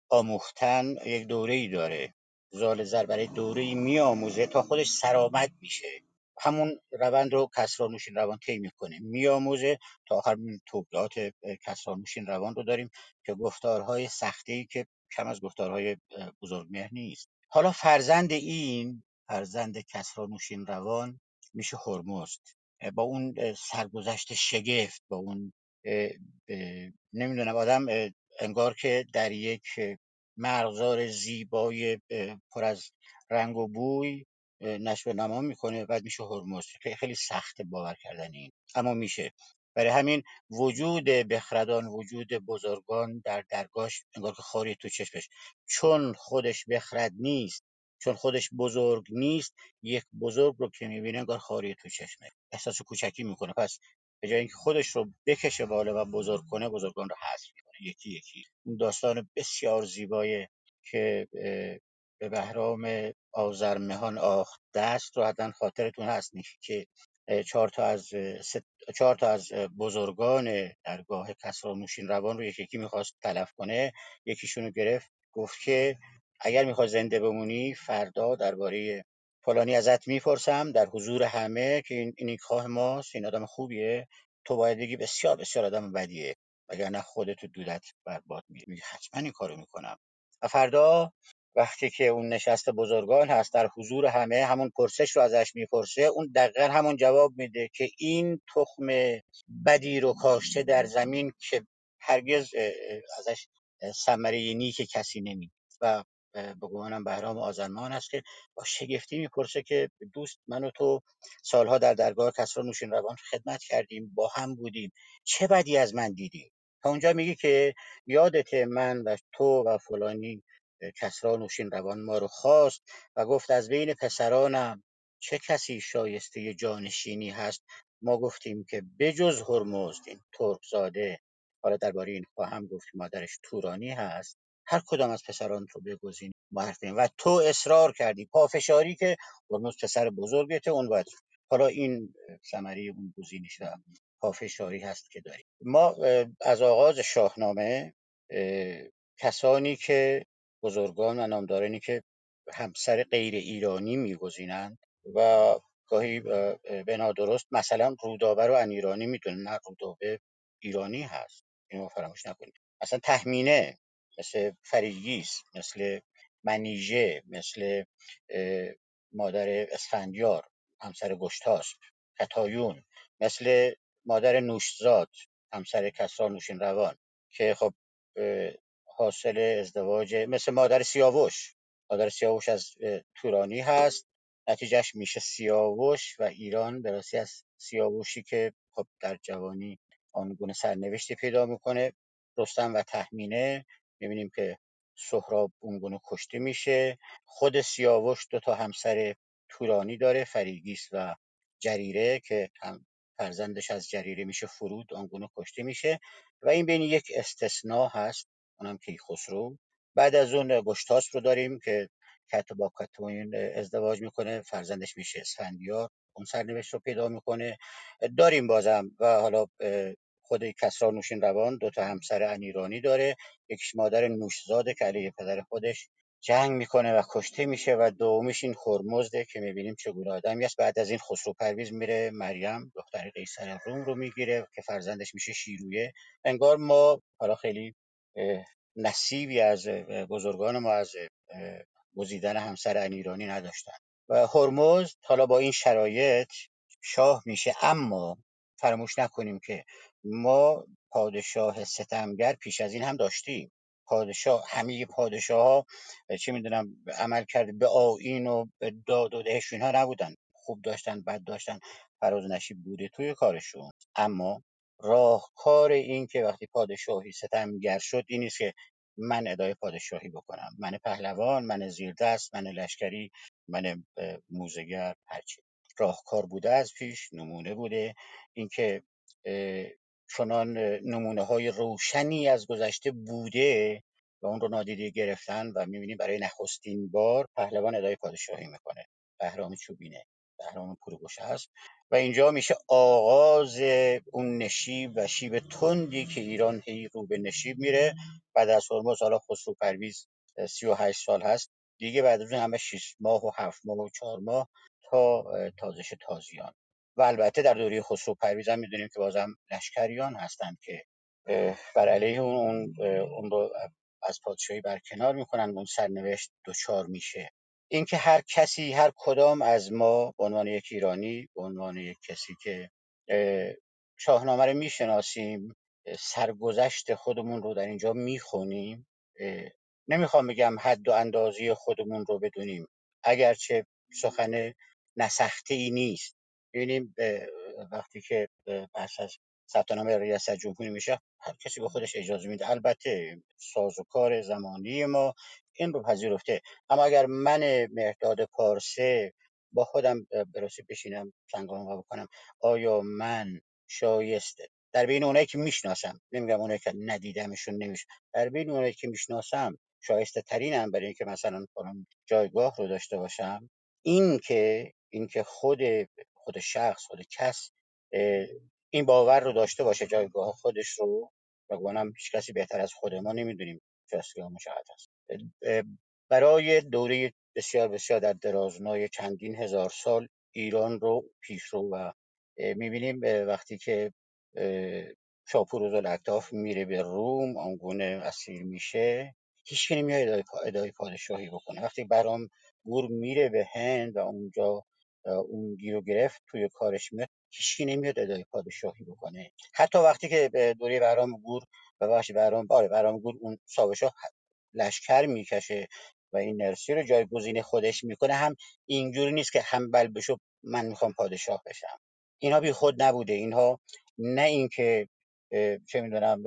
آموختن یک دوره ای داره. زال زر برای دوره ای میآموزه تا خودش سرآمد میشه. همون روند رو کسرانوشین روان طی می‌کنه. میآموزه تا آخر توضیحات کسرانوشین روان رو داریم که گفتارهای سختی که کم از گفتارهای بزرگمهر نیست. حالا فرزند این فرزند کسرانوشین روان میشه هرمزد. با اون سرگذشت شگفت با اون نمی‌دونم آدم انگار که در یک مرغزار زیبای پر از رنگ و بوی نشو نما می‌کنه بعد میشه هرمز. خیلی سخت باور کردن اما میشه. برای همین وجود بخردان وجود بزرگان در درگاهش انگار که خاری تو چشمش. چون خودش بخرد نیست چون خودش بزرگ نیست یک بزرگ رو که می‌بینه انگار خاری تو چشمه. احساس کوچکی می‌کنه. پس به جای اینکه خودش رو بکشه بالا و بزرگ کنه بزرگان رو حذف می‌کنه. یکی یکی. این داستان بسیار زیبای که به بهرام آذرمهان آخت دست رو حتما خاطرتون هست که چهار تا از چهار تا از بزرگان درگاه کسرا نوشین روان رو یکی یکی می‌خواست تلف کنه. یکیشون رو گرفت. گفت که اگر می‌خوای زنده بمونی فردا درباره فلانی ازت می‌پرسم در حضور همه که این این خواه ماست این آدم خوبیه. تو باید بگی بسیار بسیار آدم بدیه. وگرنه خودت و دودت برباد میری. حتما این کارو می‌کنم. و فردا وقتی که اون نشست بزرگان هست در حضور همه همون پرسش رو ازش می‌پرسه اون دقیقا همون جواب میده که این تخم بدی رو کاشته در زمین که هرگز ازش ثمره نیک کسی نمید و به گمانم بهرام آزرمان است که با شگفتی می‌پرسه که دوست من و تو سالها در درگاه کسرا نوشین روان خدمت کردیم با هم بودیم. چه بدی از من دیدی؟ تا اونجا میگی که یادت من و تو و فلانی کسری نوشین ما رو خواست و گفت از بین پسرانم چه کسی شایسته جانشینی هست؟ ما گفتیم که بجز هرمزد این زاده حالا درباره این خواهم گفت مادرش تورانی هست. هر کدام از پسران رو بگزین ما و تو اصرار کردی. پافشاری که هرمز پسر بزرگته اون باید. حالا این ثمره اون گزینش و پافشاری هست که داریم ما از آغاز شاهنامه کسانی که بزرگان و نامدارانی که همسر غیر ایرانی میگزینند و گاهی به نادرست مثلا رودابه رو ان ایرانی می‌دونن. نه رودابه ایرانی هست. اینو فراموش نکنید. مثلا تهمینه مثل فریگیس مثل منیژه مثل مادر اسفندیار همسر گشتاسپ کتایون مثل مادر نوشزاد همسر کسرا نوشین روان که خب حاصل ازدواج مثل مادر سیاوش. مادر سیاوش از تورانی هست. نتیجهش میشه سیاوش و ایران به راستی از سیاوشی که خب در جوانی آنگونه سرنوشتی پیدا می‌کنه رستم و تهمینه. می‌بینیم که سهراب اونگونه کشته میشه. خود سیاوش دو تا همسر تورانی داره فریگیس و جریره که هم فرزندش از جریره میشه فرود آنگونه کشته میشه و این بین یک استثناء هست اونم کیخسرو. بعد از اون گشتاسپ رو داریم که کت با کتوین ازدواج می‌کنه فرزندش میشه اسفندیار اون سرنوشت رو پیدا می‌کنه. داریم بازم و حالا خود کسرا نوشین روان دو تا همسر انیرانی داره. یکیش مادر نوشزاده که علیه پدر خودش. جنگ می‌کنه و کشته میشه و دومیش این خرمزده که می‌بینیم چگونه آدمی است. بعد از این خسرو پرویز میره مریم دختر قیصر روم رو می‌گیره که فرزندش میشه شیرویه. انگار ما حالا خیلی نصیبی از بزرگان ما از گزیدن همسر ایرانی نداشتن. و هرمز حالا با این شرایط شاه میشه. اما فراموش نکنیم که ما پادشاه ستمگر پیش از این هم داشتیم. پادشاه همه پادشاه ها چه می‌دونم عمل کرده به آین و به داد و دهش اینها نبودن. خوب داشتن بد داشتن فراز نشیب بوده توی کارشون. اما راهکار این که وقتی پادشاهی ستمگر شد این نیست که من ادای پادشاهی بکنم. من پهلوان من زیردست من لشکری من موزگر هرچی. راهکار بوده از پیش نمونه بوده. اینکه چنان نمونه های روشنی از گذشته بوده و اون رو نادیده گرفتن و می‌بینیم برای نخستین بار پهلوان ادای پادشاهی می‌کنه. بهرام چوبینه بهرام پروگوشه هست. و اینجا میشه آغاز اون نشیب و شیب تندی که ایران هی رو به نشیب میره بعد از هرمز حالا خسرو پرویز سی و هشت سال هست. دیگه بعد از اون همه 6 ماه و هفت ماه و چهار ماه تا تازش تازیان. و البته در دوره خسرو پرویز هم می‌دونیم که بازم لشکریان هستند که بر علیه اون اون رو از پادشاهی برکنار می‌کنن اون سرنوشت دچار میشه. اینکه هر کسی هر کدام از ما به عنوان یک ایرانی به عنوان یک کسی که شاهنامه رو می‌شناسیم سرگذشت خودمون رو در اینجا می‌خونیم نمی‌خوام بگم حد و اندازی خودمون رو بدونیم. اگرچه سخن نسخته ای نیست. ببینیم وقتی که بحث از ثبت نام ریاست جمهوری میشه هر کسی به خودش اجازه میده. البته ساز و کار زمانی ما این رو پذیرفته. اما اگر من مهداد پارسه با خودم براستی بشینم سنگام بکنم آیا من شایسته در بین اونایی که می‌شناسم نمیگم اونایی که ندیدمشون نمیشه در بین اونایی که می‌شناسم شایسته ترینم برای اینکه مثلا جایگاه رو داشته باشم این که این که خود خود شخص خود کس این باور رو داشته باشه جایگاه خودش رو. و گمانم هیچ کسی بهتر از خود ما نمی‌دونیم جایگاه مشاهد است. برای دوره بسیار بسیار در درازنای چندین هزار سال ایران رو پیشرو و می‌بینیم وقتی که شاپور و اکتاف میره به روم آنگونه اسیر میشه. هیچ نمیاد ادای پادشاهی بکنه. وقتی برام گور میره به هند و اونجا اون گیر و گرفت توی کارش میاد هیچکی نمیاد ادای پادشاهی بکنه. حتی وقتی که به دوره برام گور و بخش برام باره برام گور اون ساوشا لشکر می‌کشه و این نرسی رو جایگزین خودش می‌کنه. هم اینجوری نیست که هم بشو من می‌خوام پادشاه بشم. اینها بی خود نبوده. اینها نه اینکه چه می‌دونم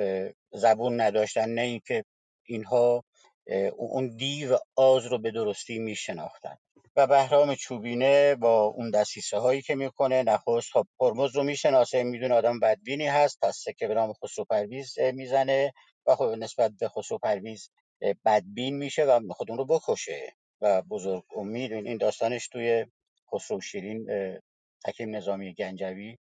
زبون نداشتن نه اینکه اینها اون دیو آز رو به درستی میشناختن. و بهرام چوبینه با اون دستیسه هایی که می‌کنه. نخست خب هرمز رو می‌شناسه می‌دونه آدم بدبینی هست پس سکه به نام خسرو پرویز می‌زنه و خب نسبت به خسرو پرویز بدبین میشه و خود اون رو بکشه و بزرگ امید این داستانش توی خسرو شیرین حکیم نظامی گنجوی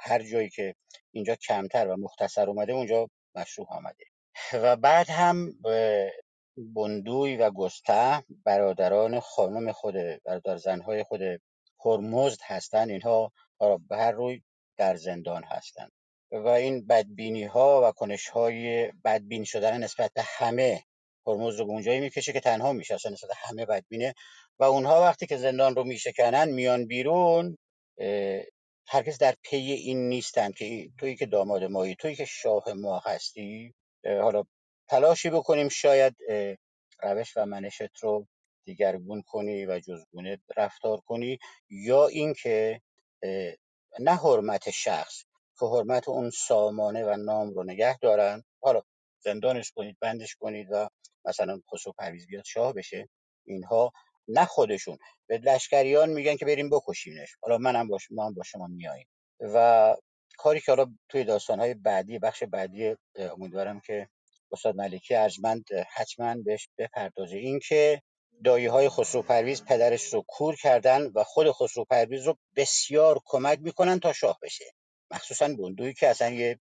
هر جایی که اینجا کمتر و مختصر اومده اونجا مشروع آمده. و بعد هم بندوی و گسته برادران خانم خود برادر زنهای خود هرمزد هستند. اینها به هر روی در زندان هستند. و این بدبینی ها و کنش های بدبین شدن نسبت به همه هرمز رو اونجایی می‌کشه که تنها میشه. اصلا نسبت همه بدبینه. و اونها وقتی که زندان رو میشکنن میان بیرون هرگز در پی این نیستن که تویی که داماد مایی تویی که شاه ما هستی حالا تلاشی بکنیم شاید روش و منشت رو دیگرگون کنی و جزگونه رفتار کنی یا اینکه نه حرمت شخص که حرمت اون سامانه و نام رو نگه دارن. حالا زندانش کنید بندش کنید و مثلا خسرو پرویز بیاد شاه بشه. اینها نه خودشون. به لشکریان میگن که بریم بکشیمش حالا منم باش ما هم با شما میاییم. و کاری که حالا توی داستانهای بعدی بخش بعدی امیدوارم که استاد ملکی ارجمند حتما بهش بپردازه. این که دایی های خسرو پرویز پدرش رو کور کردن و خود خسرو پرویز رو بسیار کمک می‌کنن تا شاه بشه. مخصوصا بندوی که اصلا یه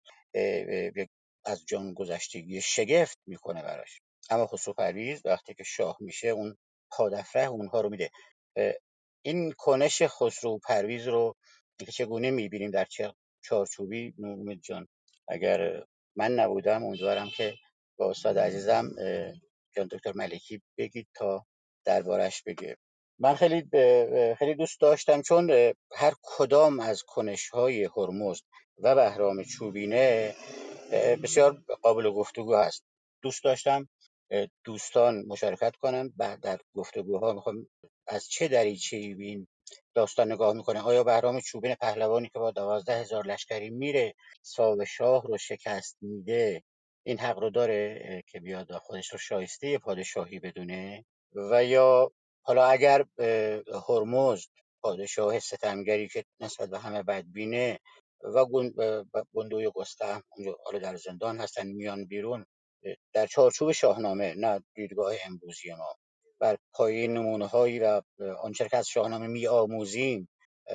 از جان گذشتگی شگفت می‌کنه براش. اما خسرو پرویز وقتی که شاه میشه اون پادافره اونها رو میده. این کنش خسرو پرویز رو چگونه می‌بینیم در چارچوبی نومید جان؟ اگر من نبودم امیدوارم که با استاد عزیزم جان دکتر ملکی بگید تا دربارش بگه. من خیلی خیلی دوست داشتم چون هر کدام از کنش های هرمز و بهرام چوبینه بسیار قابل گفتگو هست. دوست داشتم دوستان مشارکت کنن بعد در گفتگوها می‌خوام از چه دریچه این داستان نگاه می‌کنه آیا بهرام چوبین پهلوانی که با دوازده هزار لشکری میره ساو شاه رو شکست میده؟ این حق رو داره که بیاد خودش رو شایسته پادشاهی بدونه؟ و یا حالا اگر هرمزد پادشاه ستمگری که نسبت به همه بدبینه و گندوی گسته اونجا حالا در زندان هستن میان بیرون در چارچوب شاهنامه نه دیدگاه امروزی ما. بر پایه نمونه هایی و آنچه که از شاهنامه می آموزیم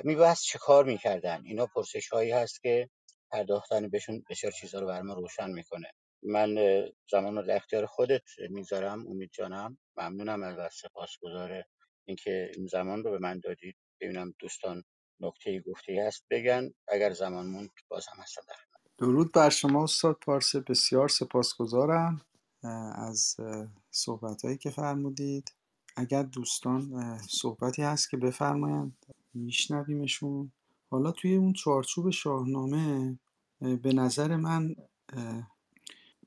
می بحث چه کار می‌کردن؟ اینا پرسش هایی هست که پرداختن بهشون بسیار چیزها رو بر ما روشن می‌کنه. من زمان رو اختیار خودت می‌ذارم امید جانم ممنونم از و سپاسگزار اینکه این زمان رو به من دادید. ببینم دوستان نکته گفته هست بگن. اگر زمان موند باز هم هستم در درود بر شما استاد پارسه بسیار سپاسگزارم از صحبت هایی که فرمودید. اگر دوستان صحبتی هست که بفرمایند میشنویمشون. حالا توی اون چارچوب شاهنامه به نظر من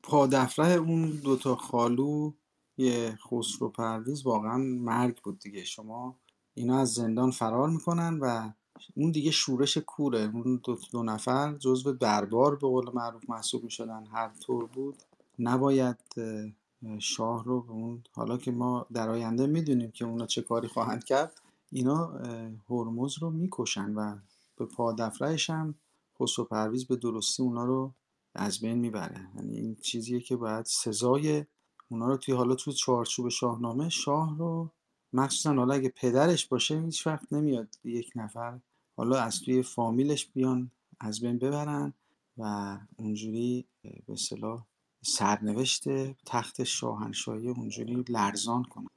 پادفره اون دوتا خالو یه خسرو پرویز واقعا مرگ بود دیگه. شما اینا از زندان فرار می‌کنن و اون دیگه شورش کوره. اون دو, دو نفر جزو دربار به قول معروف محسوب می‌شدن. هر طور بود. نباید شاه رو به اون حالا که ما در آینده می‌دونیم که اونا چه کاری خواهند کرد اینا هرمز رو می‌کشن و به پادفرهش هم خسرو پرویز به درستی اونا رو از بین می‌بره. یعنی این چیزیه که باید سزای اونا رو توی حالا توی چارچوب شاهنامه شاه رو مخصوصا حالا اگه پدرش باشه هیچ وقت نمیاد یک نفر حالا از توی فامیلش بیان از بین ببرن و اونجوری به اصطلاح سرنوشت تخت شاهنشاهی اونجوری لرزان کنن.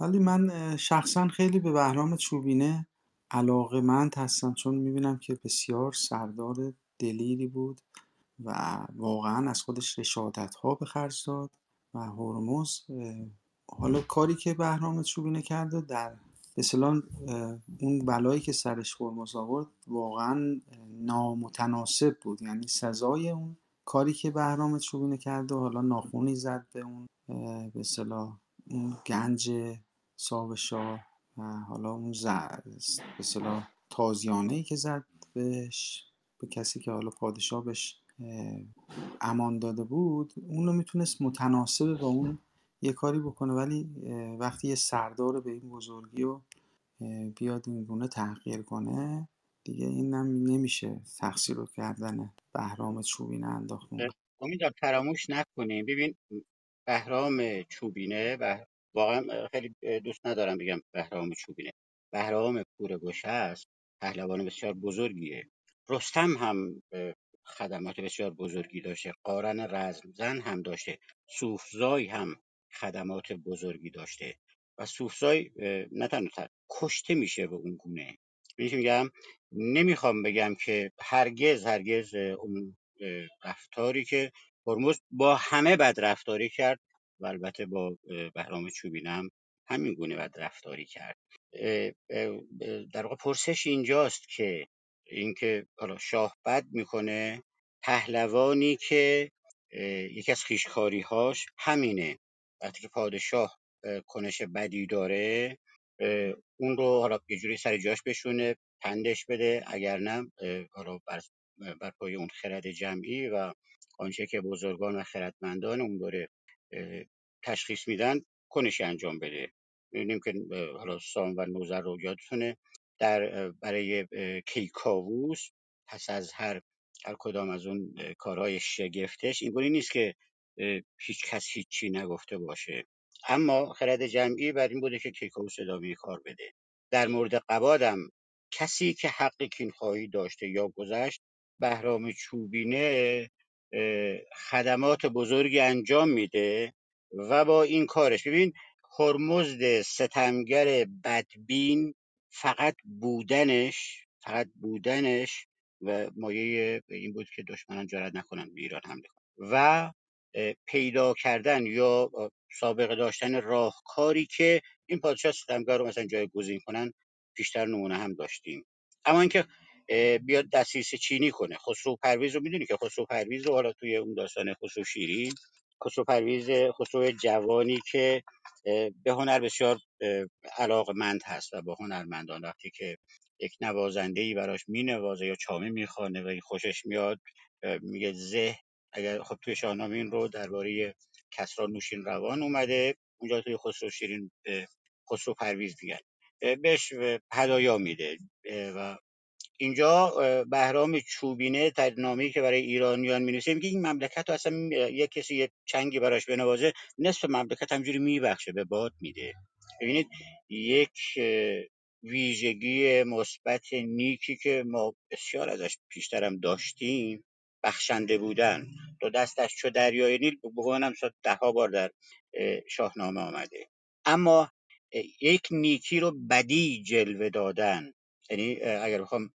ولی من شخصا خیلی به بهرام چوبینه علاقمند هستم چون می‌بینم که بسیار سردار دلیری بود. و واقعا از خودش ها به خرج داد و هرمز حالا کاری که بهرام چوبینه کرده در مثلا اون بلایی که سرش هرمز آورد واقعا نامتناسب بود. یعنی سزای اون کاری که بهرام چوبینه کرده و حالا ناخونی زد به اون به صلاح اون گنج شاه و حالا اون زد به صلاح تازیانه ای که زد بهش به کسی که حالا پادشاه بهش امان داده بود اون رو می‌تونست متناسب با اون یه کاری بکنه ولی وقتی یه سردار به این بزرگی و بیاد این گونه تحقیر کنه دیگه این نمیشه تقصیر رو کردن بهرام چوبینه انداختون امید فراموش نکنیم ببین بهرام چوبینه و واقعا خیلی دوست ندارم بگم بهرام چوبینه. بهرام پور است پهلوان بسیار بزرگیه. رستم هم خدمات بسیار بزرگی داشته. قارن رزمزن هم داشته. سوفزای هم خدمات بزرگی داشته. و سوفزای نه تنها کشته میشه به اون گونه. میگم؟ نمی‌خوام بگم که هرگز هرگز اون رفتاری که هرمز با همه بد رفتاری کرد و البته با بهرام چوبینم همین گونه بد رفتاری کرد در واقع پرسش اینجاست که اینکه حالا شاه بد می‌کنه پهلوانی که یکی از هاش همینه. وقتی که پادشاه کنش بدی داره اون رو حالا یه جوری سر جاش بشونه پندش بده اگر نه حالا بر, بر پای اون خرد جمعی و آنچه که بزرگان و خردمندان اون دوره تشخیص میدن کنش انجام بده. می‌بینیم که حالا سام و نوزر رو یادتونه. در برای کیکاووس پس از هر هر کدام از اون کارهای شگفتش اینگونه نیست که هیچ کس هیچی نگفته باشه. اما خرد جمعی بر این بوده که کیکاووس ادامه کار بده. در مورد قبادم کسی که حق کینخواهی داشته یا گذشت بهرام چوبینه خدمات بزرگی انجام میده و با این کارش. ببین هرمزد ستمگر بدبین فقط بودنش فقط بودنش و مایه این بود که دشمنان جرأت نکنن به ایران حمله کنن و پیدا کردن یا سابقه داشتن راهکاری که این پادشاه ستمگر رو مثلا جایگزین کنن بیشتر نمونه هم داشتیم. اما اینکه بیاد دستیس چینی کنه خسرو پرویز رو می‌دونی که خسرو پرویز رو حالا توی اون داستان خسرو شیرین خسرو پرویز خسرو جوانی که به هنر بسیار علاقمند هست و با هنرمندان وقتی که یک نوازنده ای براش مینوازه یا چامه می‌خوانه و این خوشش میاد میگه زه اگر خب توی شاهنامه این رو درباره کسرا نوشین روان اومده اونجا توی خسرو شیرین خسرو پرویز دیگر بهش میده و اینجا بهرام چوبینه در نامه‌ای که برای ایرانیان می‌نویسه میگه این مملکت رو اصلا یک کسی یک چنگی براش بنوازه نصف مملکت همجوری میبخشه به باد میده. ببینید یک ویژگی مثبت نیکی که ما بسیار ازش پیشترم داشتیم بخشنده بودن. دو دستش چو دریای نیل بگوانم ده ها بار در شاهنامه آمده. اما یک نیکی رو بدی جلوه دادن. یعنی اگر بخوام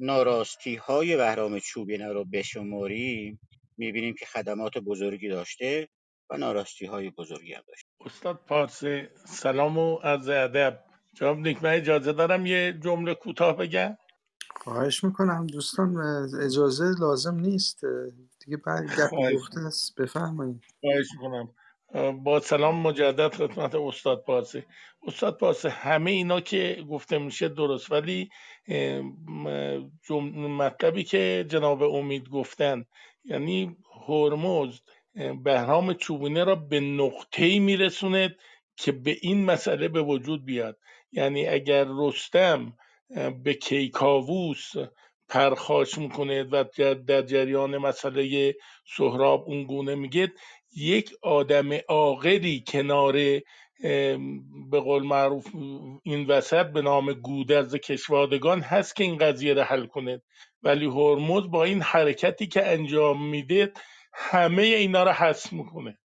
ناراستی های بهرام چوبینه رو بشماریم می‌بینیم که خدمات بزرگی داشته و ناراستی های بزرگی هم داشت استاد پارسی سلام و عرض ادب. جناب نیک من اجازه دارم یه جمله کوتاه بگم؟ خواهش می‌کنم دوستان اجازه لازم نیست دیگه بعد گپ گفته است بفرمایید. خواهش می‌کنم. با سلام مجدد خدمت استاد پارسی. استاد پارسی همه اینا که گفته میشه درست ولی مطلبی که جناب امید گفتن یعنی هرمز بهرام چوبونه را به نقطه‌ای میرسونه که به این مسئله به وجود بیاد. یعنی اگر رستم به کیکاووس پرخاش می‌کنه و در جریان مسئله سهراب اون گونه میگه یک آدم عاقلی کنار به قول معروف این وسط به نام گودرز کشوادگان هست که این قضیه رو حل کنه. ولی هرمز با این حرکتی که انجام میده همه اینا رو حذف می‌کنه.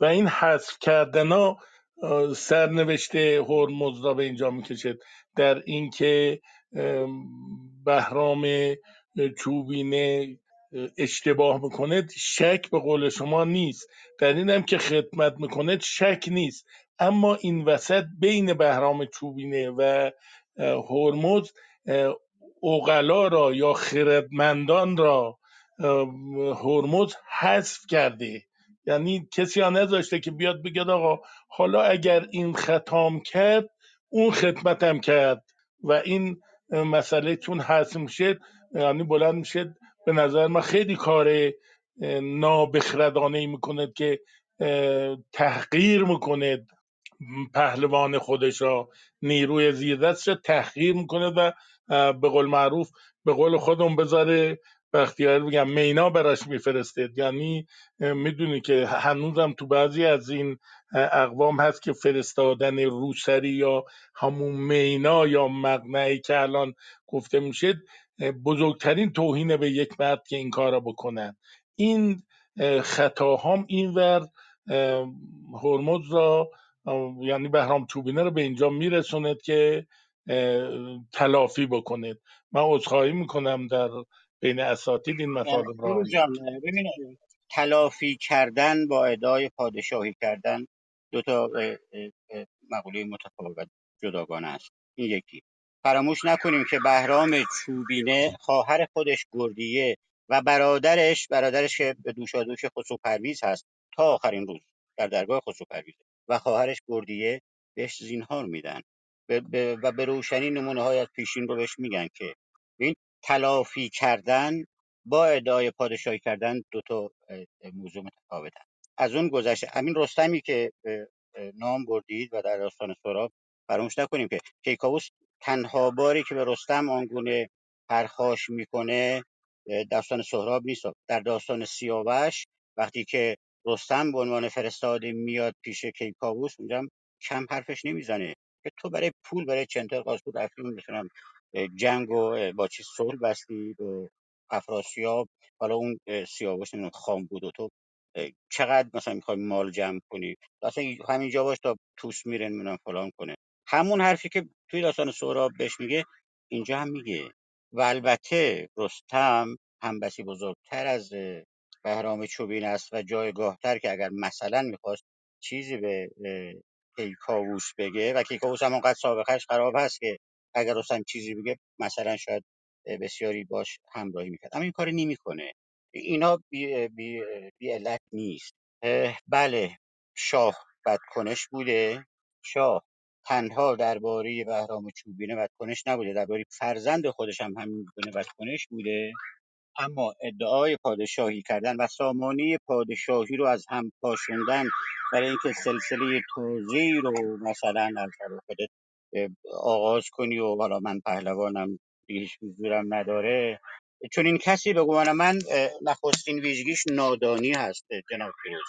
و این حذف کردنا آه، سرنوشت هرمز را به اینجا می‌کشد. در اینکه ام، بهرام چوبینه اشتباه می‌کنه شک به قول شما نیست. در اینم که خدمت می‌کنه شک نیست. اما این وسط بین بهرام چوبینه و هرمز اه، عقلا را یا خردمندان را هرمز حذف کرده. یعنی کسی ها نذاشته که بیاد بگه آقا حالا اگر این خطام کرد اون خدمتم کرد. و این مسئله چون حذف میشه یعنی بلند میشه به نظر من خیلی کار نابخردانه می‌کند که تحقیر می‌کند. پهلوان خودش را نیروی زیردست را تحقیر می‌کنه و به قول معروف به قول خودم بذاره بختیاری بگم مینا براش میفرسته یعنی می‌دونی که هنوزم تو بعضی از این اقوام هست که فرستادن روسری یا همون مینا یا مقنعی که الان گفته میشه بزرگترین توهین به یک مرد که این کار را بکنن. این اه، خطاهام اینور هرمز را یعنی بهرام چوبینه رو به اینجا میرسوند که تلافی بکنید. من عذرخواهی می‌کنم در بین اساتید این مطالب را. پیروز جان ببین تلافی کردن با ادعای پادشاهی کردن دو تا مقوله متفاوت جداگانه است. این یکی. فراموش نکنیم که بهرام چوبینه خواهر خودش گردیه و برادرش برادرش که به دوشادوش خسرو پرویز هست تا آخرین روز در درگاه خسرو پرویز و خواهرش گردیه بهش زینهار میدن. و به روشنی نمونه های از پیشین رو بهش میگن که این تلافی کردن با ادعای پادشاهی کردن دو تا موضوع متفاوتن. از اون گذشته همین رستمی که نام بردید و در داستان سراب فراموش نکنیم که کیکاووس تنها باری که به رستم آنگونه پرخاش می‌کنه داستان سهراب نیست. در داستان سیاوش وقتی که رستم به عنوان فرستاده میاد پیش کیکاووس اونجا کم حرفش نمی‌زنه. که تو برای پول برای چنتر قاسپور رفتی می‌تونم جنگ و با چیز صلح بستی به افراسیاب حالا اون سیاوش نمی‌دونم خام بود و تو چقدر مثلا می‌خوای مال جمع کنی؟ اصلا همینجا باش تا توس میره نمی‌دونم فلان کنه. همون حرفی که توی داستان سهراب بهش میگه اینجا هم میگه. و البته رستم هم بسی بزرگتر از بهرام چوبین است و جایگاهتر که اگر مثلا می‌خواست چیزی به کیکاووس بگه و کیکاووس هم اونقدر سابقهش خراب هست که اگر رستم چیزی بگه مثلا شاید بسیاری باش همراهی می‌کرد. اما این کار نمی‌کنه. اینا بی, بی, بی علت نیست. بله شاه بدکنش بوده. شاه تنها درباره بهرام چوبینه بدکنش نبوده. درباره فرزند خودش هم همین گونه بدکنش بوده. اما ادعای پادشاهی کردن و سامانه پادشاهی رو از هم پاشوندن برای اینکه سلسله توزیع رو مثلا از طرف خودت آغاز کنی و حالا من پهلوانم هیچ حضورم نداره. چون این کسی به گمان من نخستین ویژگیش نادانی هست جناب فیروز.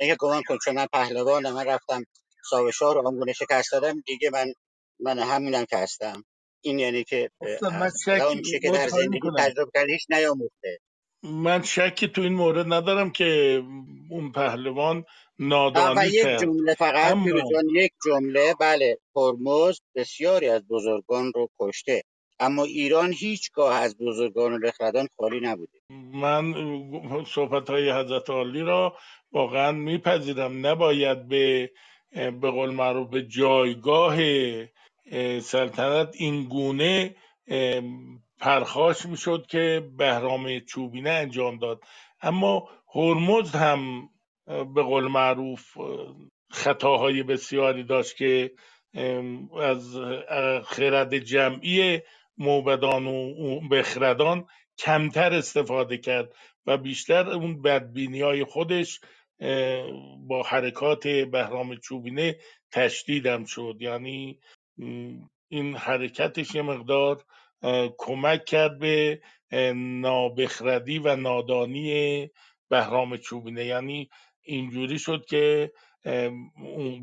اگه گمان کن چون من پهلوانم من رفتم ساوشاه رو آنگونه شکست دادم دیگه من من همینم که هستم. این یعنی که من آدم میشه که در زندگی تجربه کرده هیچ نیاموخته. من شکی تو این مورد ندارم که اون پهلوان نادانی یک کرد. جمله فقط اما یک جمله بله هرمز بسیاری از بزرگان رو کشته. اما ایران هیچگاه از بزرگان و بخردان خالی نبوده. من صحبت های حضرت عالی را واقعا میپذیرم. نباید به به قول معروف به جایگاه سلطنت این گونه پرخاش می‌شد که بهرام چوبینه انجام داد. اما هرمزد هم به قول معروف خطاهای بسیاری داشت که از خرد جمعی موبدان و بخردان کمتر استفاده کرد و بیشتر اون بدبینی های خودش با حرکات بهرام چوبینه تشدیدم شد. یعنی این حرکتش یه مقدار کمک کرد به نابخردی و نادانی بهرام چوبینه. یعنی اینجوری شد که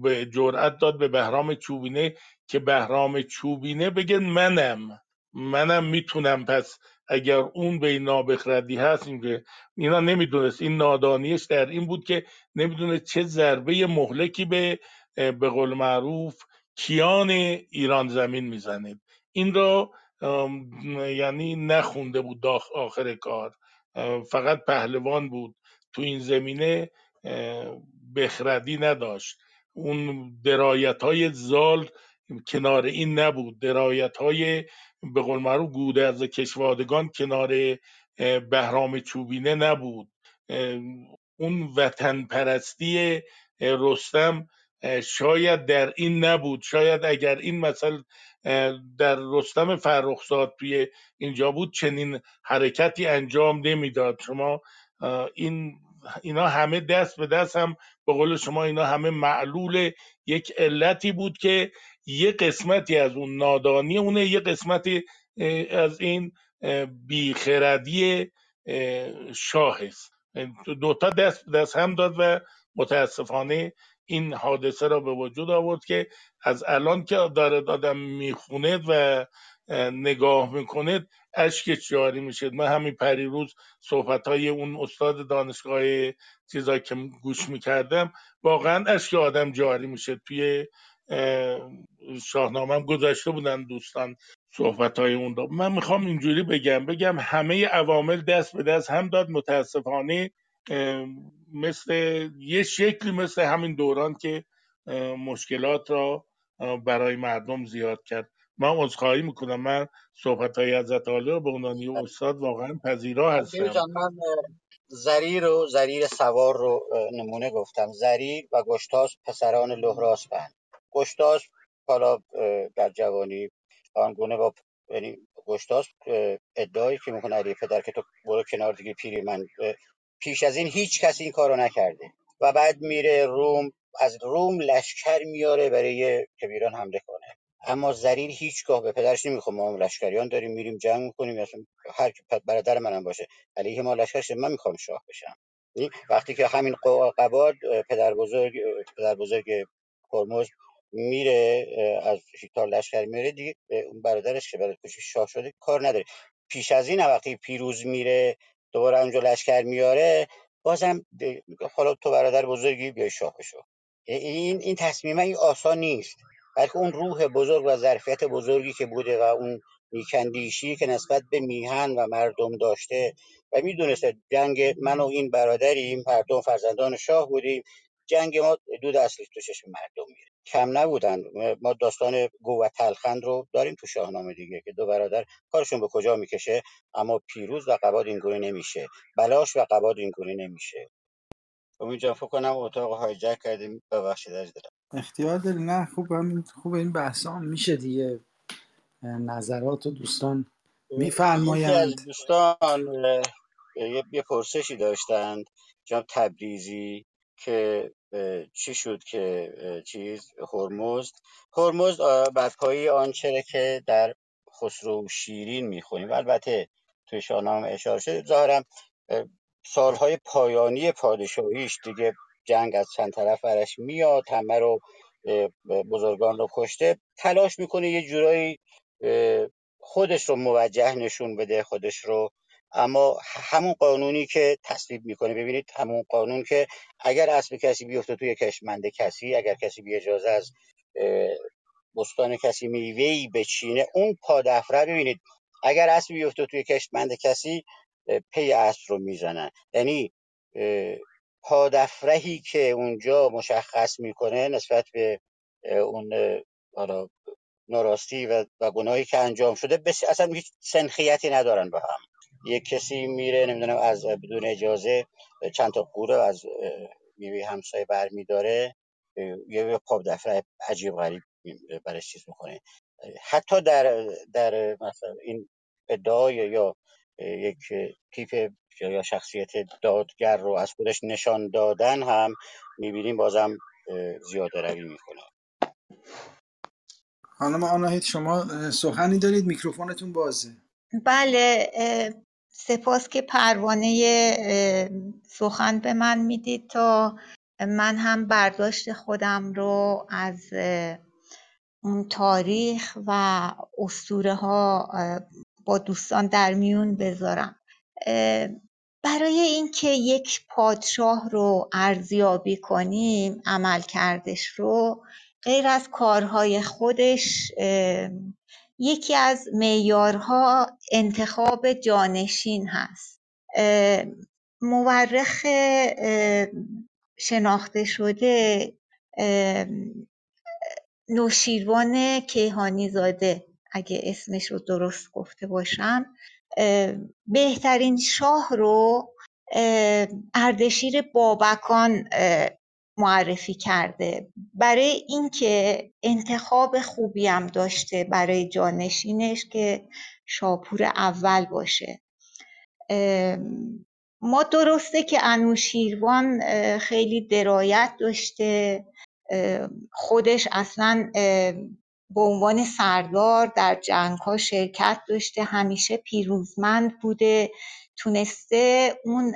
به جرأت داد به بهرام چوبینه که بهرام چوبینه بگه منم منم می‌تونم پس اگر اون به این نابخردی هست این اینا نمی‌دونست این نادانیش در این بود که نمی‌دونه چه ضربه مهلکی به به قول معروف کیان ایران زمین می‌زنه. این را یعنی نخونده بود آخر کار. فقط پهلوان بود. تو این زمینه بخردی نداشت. اون درایت های زال کنار این نبود. درایت های به قول معروف گودرز کشوادگان کنار بهرام چوبینه نبود. اون وطن پرستی رستم شاید در این نبود. شاید اگر این مثل در رستم فرخزاد توی اینجا بود چنین حرکتی انجام نمی‌داد. شما این اینا همه دست به دست هم به قول شما اینا همه معلول یک علتی بود که یه قسمتی از اون نادانی اونه یه قسمتی از این بیخردی شاه است دوتا دست دست هم داد و متاسفانه این حادثه را به وجود آورد که از الان که داره آدم می‌خوند و نگاه می‌کنه اشکش جاری میشه من همین پریروز صحبت های اون استاد دانشگاه چیزایی که گوش می‌کردم واقعا اشک آدم جاری میشه توی شاهنامه گذاشته بودن دوستان صحبت های اون دا. من می‌خوام اینجوری بگم بگم همه عوامل دست به دست هم داد متاسفانه مثل یه شکلی مثل همین دوران که مشکلات را برای مردم زیاد کرد. من عذرخواهی می‌کنم. من صحبت های حضرت عالی رو به عنوان استاد واقعا پذیرا هستم. من زریر و زریر سوار رو نمونه گفتم. زریر و گشتاس پسران لهراس بند گشتاس حالا در جوانی آنگونه با یعنی گشتاس ادعایی که می‌کنه علی پدر که تو برو کنار دیگه پیری من پیش از این هیچ کس این کارو نکرده و بعد میره روم از روم لشکر میاره برای که ایران حمله کنه. اما زریر هیچگاه به پدرش نمی‌خواد. ما هم لشکریان داریم میریم جنگ می‌کنیم اصلا هر برادر منم باشه. علیه ما لشکرش من می‌خوام شاه بشم. وقتی که همین قباد پدر بزرگ پدر بزرگ میره از شیطان لشکر میره دیگه اون برادرش که برای کوچیک شاه شده کار نداره. پیش از این وقتی پیروز میره دوباره اونجا لشکر میاره بازم حالا تو برادر بزرگی بیای شاه بشو. این این تصمیم این آسان نیست. بلکه اون روح بزرگ و ظرفیت بزرگی که بوده و اون نیکندیشی که نسبت به میهن و مردم داشته و می‌دونسته جنگ من و این برادریم هر دو فرزندان شاه بودیم جنگ ما دود اصلی تو چشم مردم میره کم نبودن. ما داستان گو و تلخند رو داریم تو شاهنامه دیگه که دو برادر کارشون به کجا می‌کشه اما پیروز و قباد اینگونه نمیشه. بلاش و قباد اینگونه نمیشه. امید جان فکر کنم اتاق هایجک کردیم. ببخشید از اختیار داری نه خوب همین خوب این بحث میشه دیگه. نظرات و دوستان میفرمایند. دوستان یه پرسشی داشتند. جناب تبریزی که چی شد که چیز هرمزد؟ هرمزد بر پایی آنچه که در خسرو شیرین می‌خونیم البته توی شاهنامه اشاره شده. ظاهرا سالهای پایانی پادشاهیش دیگه جنگ از چند طرف برش میاد همه رو بزرگان رو کشته. تلاش می‌کنه یه جورایی خودش رو موجه نشون بده خودش رو اما همون قانونی که تصویب می‌کنه. ببینید همون قانون که اگر اسب کسی بیفته توی کشمنده کسی اگر کسی بی اجازه از بستان کسی میوه‌ای بچینه اون پادفره ببینید اگر اسب بیفته توی کشتمند کسی پی اسب رو می‌زنن. یعنی پادفرهی که اونجا مشخص می‌کنه نسبت به اون حالا ناراستی و, و گناهی که انجام شده بس اصلا هیچ سنخیتی ندارن با هم. یک کسی میره نمی‌دونم از بدون اجازه چند تا قوره از میوه همسایه برمیداره. یه پاپ دفعه عجیب غریب برش چیز می‌کنه. حتی در در مثلا این ادعای یا یک تیپ یا شخصیت دادگر رو از خودش نشان دادن هم می‌بینیم بازم زیاده روی می‌کنه. خانم آناهیت شما سخنی دارید؟ میکروفونتون بازه. بله سپاس که پروانه سخن به من می‌دید تا من هم برداشت خودم رو از اون تاریخ و اسطوره ها با دوستان در میون بذارم. برای اینکه یک پادشاه رو ارزیابی کنیم عمل کردش رو غیر از کارهای خودش یکی از معیارها انتخاب جانشین هست. مورخ شناخته شده نوشیروان کیهانی زاده اگه اسمش رو درست گفته باشم. بهترین شاه رو اردشیر بابکان معرفی کرده. برای اینکه انتخاب خوبی هم داشته برای جانشینش که شاپور اول باشه. ما درسته که انوشیروان خیلی درایت داشته. خودش اصلا به عنوان سردار در جنگ ها شرکت داشته. همیشه پیروزمند بوده. تونسته اون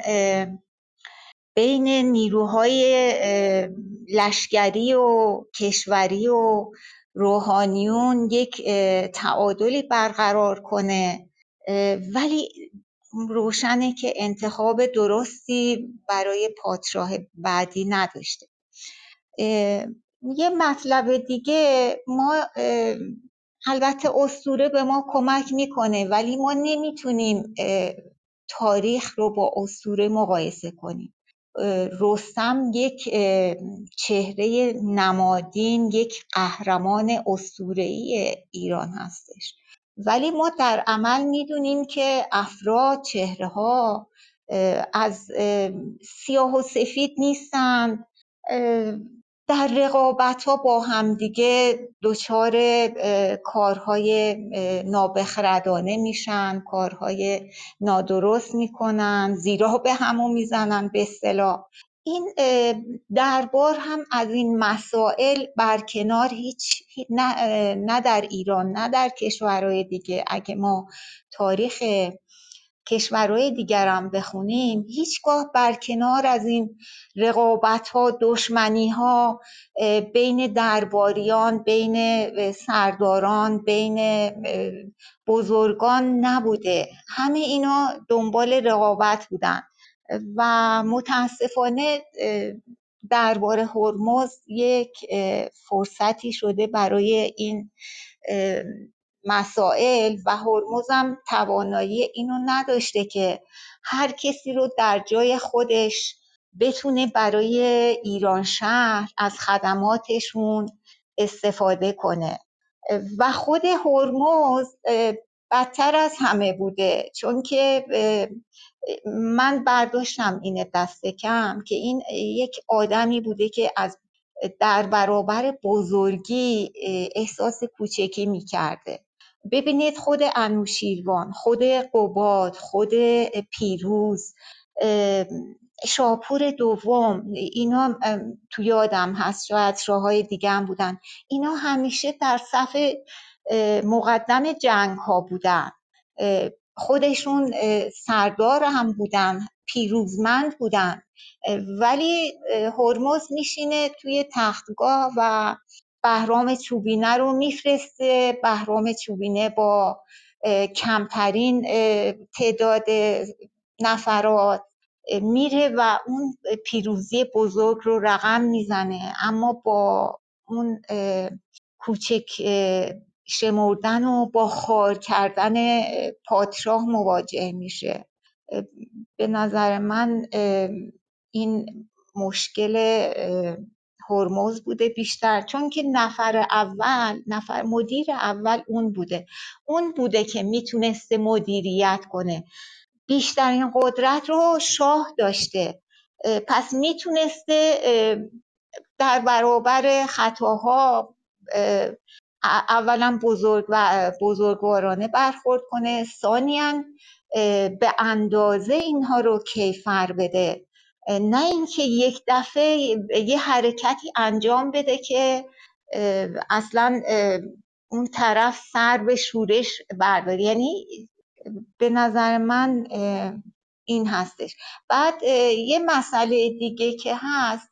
بین نیروهای لشکری و کشوری و روحانیون یک تعادلی برقرار کنه. ولی روشنه که انتخاب درستی برای پادشاه بعدی نداشته. یه مطلب دیگه ما البته اسطوره به ما کمک می‌کنه ولی ما نمی‌تونیم تاریخ رو با اسطوره مقایسه کنیم. رستم یک چهره نمادین یک قهرمان اسطوره‌ای ایران هستش. ولی ما در عمل می‌دونیم که افراد چهره ها از سیاه و سفید نیستند در رقابت ها با همدیگه دچار کارهای نابخردانه میشن کارهای نادرست می‌کنن زیرا به همون می‌زنن به اصطلاح. این دربار هم از این مسائل برکنار هیچ نه, نه در ایران نه در کشورهای دیگه. اگه ما تاریخ کشورهای دیگر هم بخونیم هیچگاه برکنار از این رقابت ها دشمنی ها بین درباریان بین سرداران بین بزرگان نبوده. همه اینا دنبال رقابت بودن. و متاسفانه دربار هرمز یک فرصتی شده برای این مسائل و هرمزم توانایی اینو نداشته که هر کسی رو در جای خودش بتونه برای ایران شهر از خدماتشون استفاده کنه. و خود هرمز بدتر از همه بوده. چون که من برداشتم این دست کم که این یک آدمی بوده که از در برابر بزرگی احساس کوچکی می‌کرده. ببینید خود انوشیروان خود قباد خود پیروز شاپور دوم اینا تو یادم هست شاید شاههای دیگه هم بودن. اینا همیشه در صف مقدم جنگ ها بودن خودشون سردار هم بودن پیروزمند بودن. ولی هرمز میشینه توی تختگاه و بهرام چوبینه رو میفرسته. بهرام چوبینه با کمترین تعداد نفرات میره و اون پیروزی بزرگ رو رقم می‌زنه. اما با اون کوچک شمردن و با خار کردن پادشاه مواجه میشه. به نظر من این مشکل هرمز بوده بیشتر چون که نفر اول نفر مدیر اول اون بوده. اون بوده که می‌تونسته مدیریت کنه. بیشترین قدرت رو شاه داشته. پس می‌تونسته در برابر خطاها اولا بزرگ و بزرگوارانه برخورد کنه. ثانیا به اندازه اینها رو کیفر بده. نه اینکه یک دفعه یه حرکتی انجام بده که اصلا اون طرف سر به شورش برداره. یعنی به نظر من این هستش. بعد یه مسئله دیگه که هست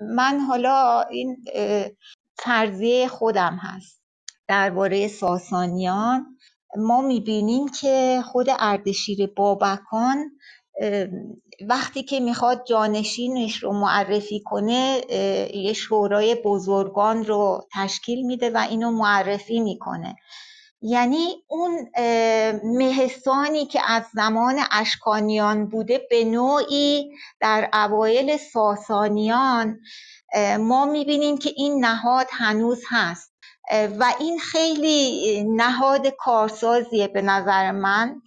من حالا این فرضیه خودم هست. درباره ساسانیان ما می‌بینیم که خود اردشیر بابکان وقتی که می‌خواد جانشینش رو معرفی کنه یه شورای بزرگان رو تشکیل میده و اینو معرفی می‌کنه. یعنی اون مهستانی که از زمان اشکانیان بوده به نوعی در اوایل ساسانیان ما می‌بینیم که این نهاد هنوز هست. و این خیلی نهاد کارسازیه به نظر من.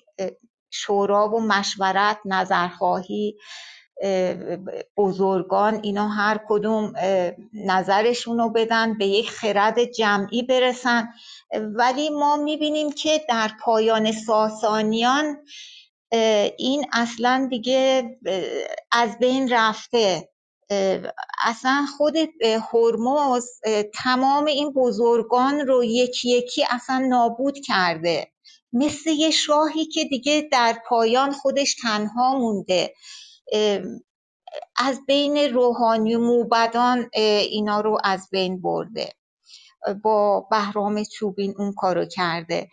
شورا و مشورت نظرخواهی بزرگان اینا هر کدوم نظرشون رو بدن به یک خرد جمعی برسن. ولی ما می‌بینیم که در پایان ساسانیان این اصلا دیگه از بین رفته. اصلا خود هرمز تمام این بزرگان رو یکی یکی اصلا نابود کرده. مثل یه شاهی که دیگه در پایان خودش تنها مونده. از بین روحانی موبدان اینا رو از بین برده. با بهرام چوبین اون کارو کرده.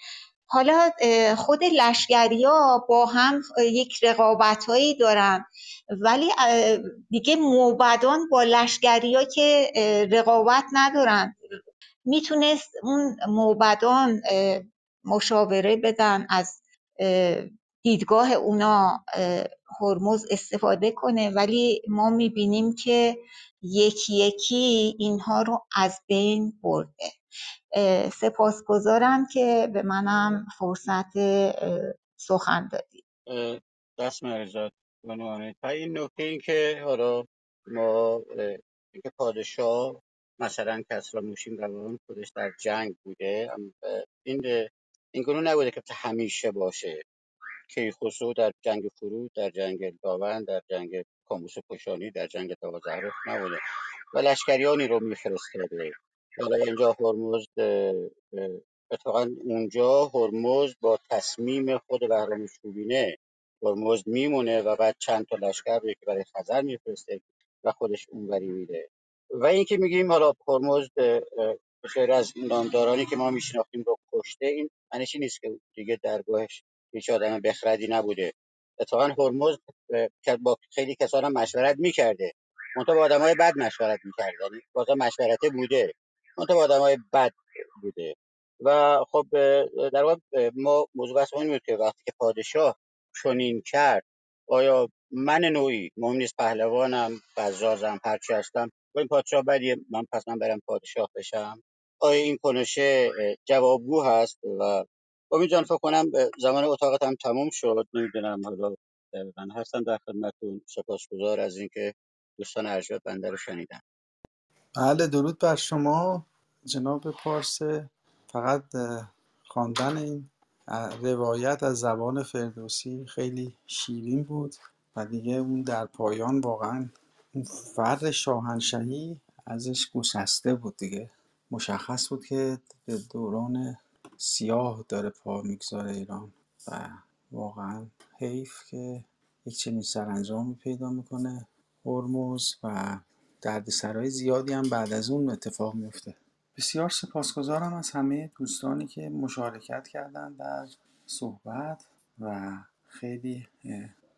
حالا خود لشگریا با هم یک رقابت هایی دارن. ولی دیگه موبدان با لشگریا که رقابت ندارن. می‌تونست اون موبدان مشاوره بدن از دیدگاه اونا هرمز استفاده کنه. ولی ما می‌بینیم که یکی یکی اینها رو از بین برده. سپاسگزارم که به منم فرصت سخن دادید دست مرزاد تا این نکته این که حالا ما اینکه پادشاه مثلا کسرا نوشین روان خودش در جنگ بوده این این گروه نبوده که همیشه باشه. کیخسرو در جنگ فرود در جنگ داون در جنگ کاموس پشانی در جنگ داوا زهرف نبوده. و لشکریانی رو میفرستاده. حالا اینجا هرمز اتفاقا اونجا هرمز با تصمیم خود بهرام چوبینه هرمز میمونه و بعد چند تا لشکر رو که برای خزر میفرسته و خودش اونوری میده. و اینکه میگیم حالا هرمز غیر از نامدارانی که ما میشناختیم رو کشته این معنیش نیست که دیگه درگاهش هیچ آدم بخردی نبوده. اتفاقا هرمز با خیلی کسان هم مشورت می‌کرده. منتها با آدم های بد مشورت می‌کرده یعنی بازم مشورته بوده. منتها با بد بوده. و خب در واقع ما موضوع بحث این که وقتی که پادشاه چنین کرد آیا من نوعی مهم نیست پهلوانم بزازم هرچی هستم؟ با این پادشاه بدیه. من پس من برم پادشاه بشم؟ آیا این کنشه جوابگو هست؟ و امید جان فکر کنم زمان اتاقت هم تموم شد. نمی‌دونم حالا من هستم در خدمتتون. سپاسگزار از اینکه دوستان ارجاء بنده رو شنیدن. بله درود بر شما. جناب پارسه فقط خواندن این روایت از زبان فردوسی خیلی شیرین بود و دیگه اون در پایان واقعا اون فر شاهنشهی ازش گسسته بود دیگه. مشخص بود که به دوران سیاه داره پا می‌گذاره ایران و واقعا حیف که یک چنین سرانجامی پیدا می‌کنه هرمز و دردسرای زیادی هم بعد از اون اتفاق میفته بسیار سپاسگزارم از همه دوستانی که مشارکت کردن در صحبت و خیلی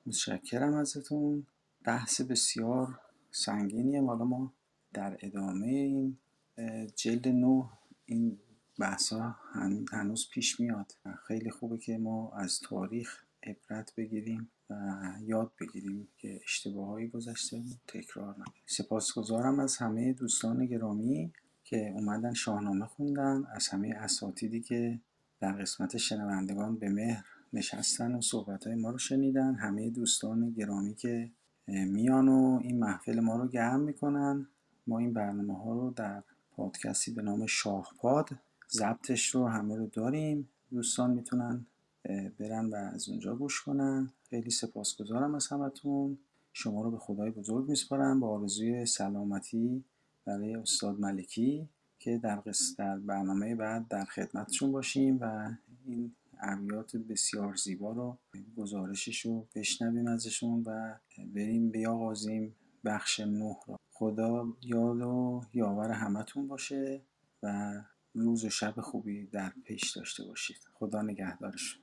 متشکرم ازتون. بحث بسیار سنگینیه. حالا ما در ادامه این جلد نو این بحث ها هنوز پیش میاد خیلی خوبه که ما از تاریخ عبرت بگیریم و یاد بگیریم که اشتباه گذشته تکرار نکنیم سپاسگزارم از همه دوستان گرامی که اومدن شاهنامه خوندن از همه اساتیدی که در قسمت شنوندگان به مهر نشستن و صحبت های ما رو شنیدن همه دوستان گرامی که میان و این محفل ما رو گرم می‌کنن. ما این برنامه ها رو در پادکستی به نام شاهپاد. ضبطش رو همه رو داریم. دوستان می‌تونن برن و از اونجا گوش کنن. خیلی سپاسگزارم از همتون. شما رو به خدای بزرگ میسپارم. با آرزوی سلامتی برای استاد ملکی که در, در برنامه بعد در خدمتشون باشیم و این ابیات بسیار زیبا رو گزارشش رو بشنویم ازشون و بریم بیاغازیم بخش نه رو. خدا یاد و یاور همتون باشه و روز و شب خوبی در پیش داشته باشید. خدا نگهدارشون